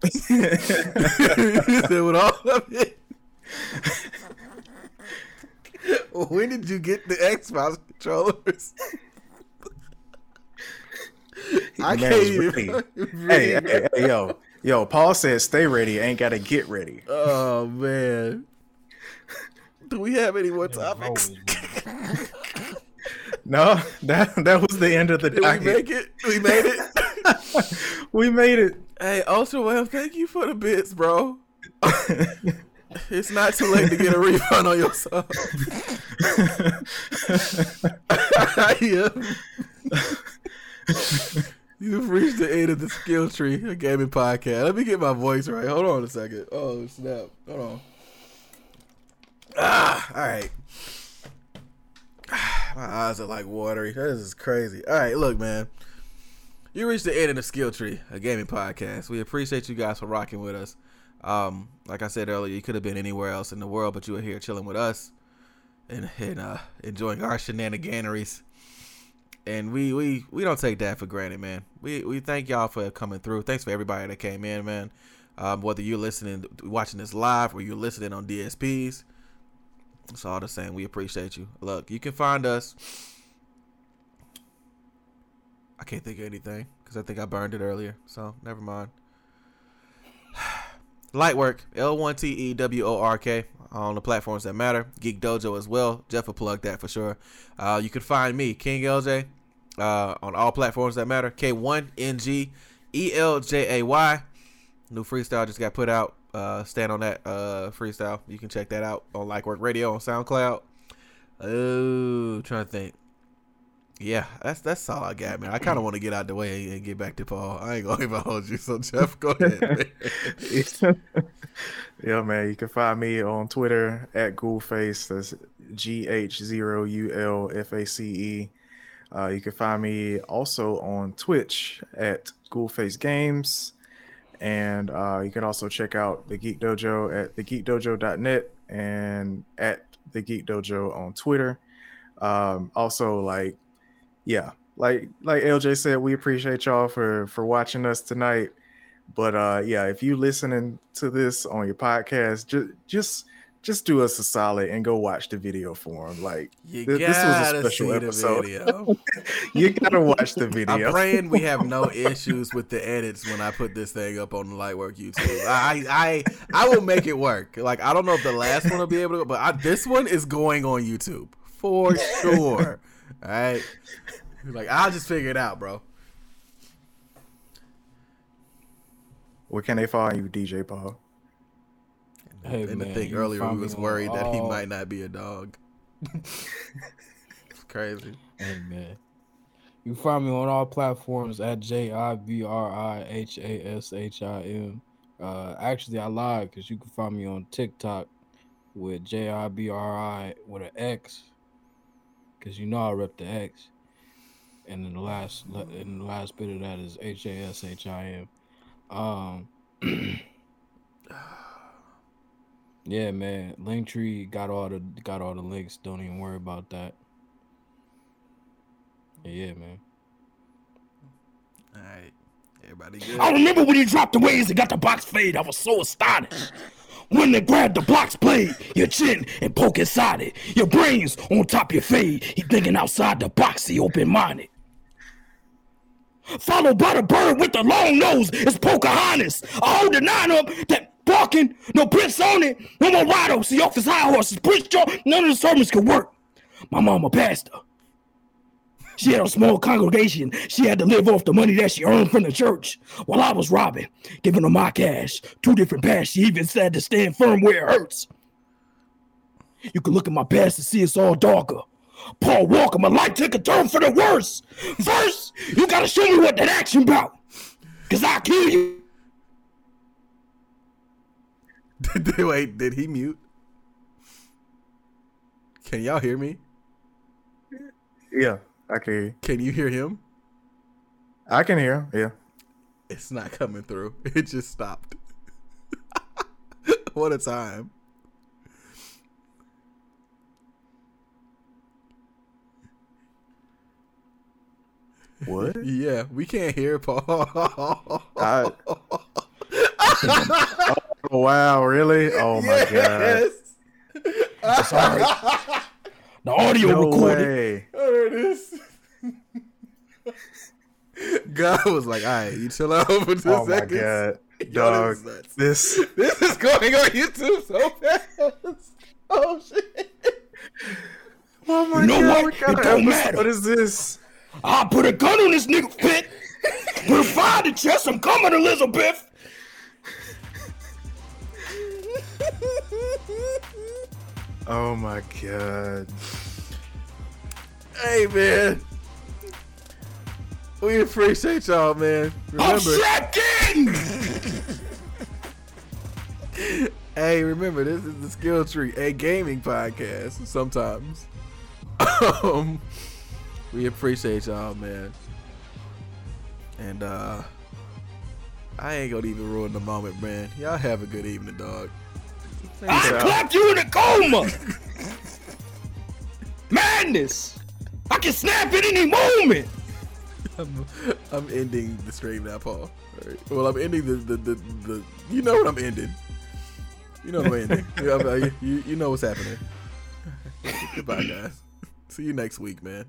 he said with all of it. when did you get the Xbox controllers? I can't even. Hey, hey, hey, yo, yo. Paul said, "Stay ready." Ain't got to get ready. Oh man. Do we have any more topics? no, that that was the end of the. Did we make it? We made it. we made it. Hey, Ultra Web, thank you for the bits, bro. It's not too late to get a refund on your yeah. You've reached the end of the skill tree, a gaming podcast. Let me get my voice right. Hold on a second. Oh snap! Hold on. Ah, all right. My eyes are like watery. This is crazy. All right, look, man. You reached the end of the skill tree, a gaming podcast. We appreciate you guys for rocking with us. Um, like I said earlier, you could have been anywhere else in the world, but you were here chilling with us and, and uh, enjoying our shenaniganeries and we we we don't take that for granted, man. We we thank y'all for coming through. Thanks for everybody that came in, man. Um, whether you're listening, watching this live, or you're listening on DSPs, it's all the same. We appreciate you. Look, you can find us. I can't think of anything because I think I burned it earlier. So never mind. Lightwork, L one T E W O R K on the platforms that matter. Geek Dojo as well. Jeff will plug that for sure. Uh, you can find me, King LJ, uh, on all platforms that matter. K1NG ELJAY. New freestyle just got put out. Uh, stand on that uh, freestyle. You can check that out on Lightwork Radio on SoundCloud. Oh, trying to think. Yeah, that's that's all I got, man. I kind of want to get out the way and get back to Paul. I ain't gonna even hold you. So Jeff, go ahead. yeah, man. You can find me on Twitter at Ghoulface. That's G H zero U L F A C E. Uh, you can find me also on Twitch at Ghoulface Games. And uh, you can also check out the Geek Dojo at thegeekdojo.net and at the Geek Dojo on Twitter. Um, also, like, yeah, like like LJ said, we appreciate y'all for for watching us tonight. But uh, yeah, if you listening to this on your podcast, just just just do us a solid and go watch the video for him. Like th- this was a special episode. you gotta watch the video. I'm praying we have no issues with the edits when I put this thing up on the Lightwork YouTube. I I I will make it work. Like I don't know if the last one will be able to, but I, this one is going on YouTube for sure. All right, like I'll just figure it out, bro. Where can they find you, DJ Paul? Hey, and man, to think earlier we was worried that he might not be a dog. it's crazy. Hey man. You find me on all platforms at J I B R I H A S H I M. Uh, actually, I lied because you can find me on TikTok with J I B R I with an X, because you know I rep the X, and then the last in the last bit of that is H A S H I M. Um, Yeah, man. Linktree got all the got all the links. Don't even worry about that. Yeah, man. All right. Everybody good. I remember when you dropped the waves and got the box fade. I was so astonished. When they grab the box blade, your chin and poke inside it. Your brains on top your fade. He thinking outside the box, he open minded. Followed by the bird with the long nose it's Pocahontas. I hold the nine up that barking, no prints on it, no more ride see off his high horses, preach jaw, none of the sermons could work. My mama pastor. She had a small congregation. She had to live off the money that she earned from the church. While I was robbing, giving her my cash, two different paths. She even said to stand firm where it hurts. You can look at my past to see it's all darker. Paul Walker, my life took a turn for the worse. First, you gotta show me what that action about. Cause I'll kill you. Did, wait, did he mute? Can y'all hear me? Yeah, I can hear you. Can you hear him? I can hear him. Yeah. It's not coming through. It just stopped. what a time. What? Yeah, we can't hear Paul. I, oh, wow, really? Oh my yes. god. Sorry. The audio no recorded. Way. There it is. God was like, all right, you chill out for two oh seconds. Oh my god. Dog, this this is going on YouTube so fast. Oh shit. Oh my you know god. What? What, it don't matter. what is this? I put a gun on this nigga pit. Put a fire to chest. I'm coming, Elizabeth. Oh my god. Hey man. We appreciate y'all, man. Remember, hey, remember this is the Skill Tree, a gaming podcast. Sometimes. um, we appreciate y'all, man. And uh I ain't gonna even ruin the moment, man. Y'all have a good evening, dog. Thanks I clapped you in a coma. Madness. I can snap at any moment. I'm, I'm ending the stream now, Paul. Right. Well, I'm ending the, the, the, the, You know what I'm ending. You know what I'm ending. you, uh, you, you know what's happening. Goodbye, guys. See you next week, man.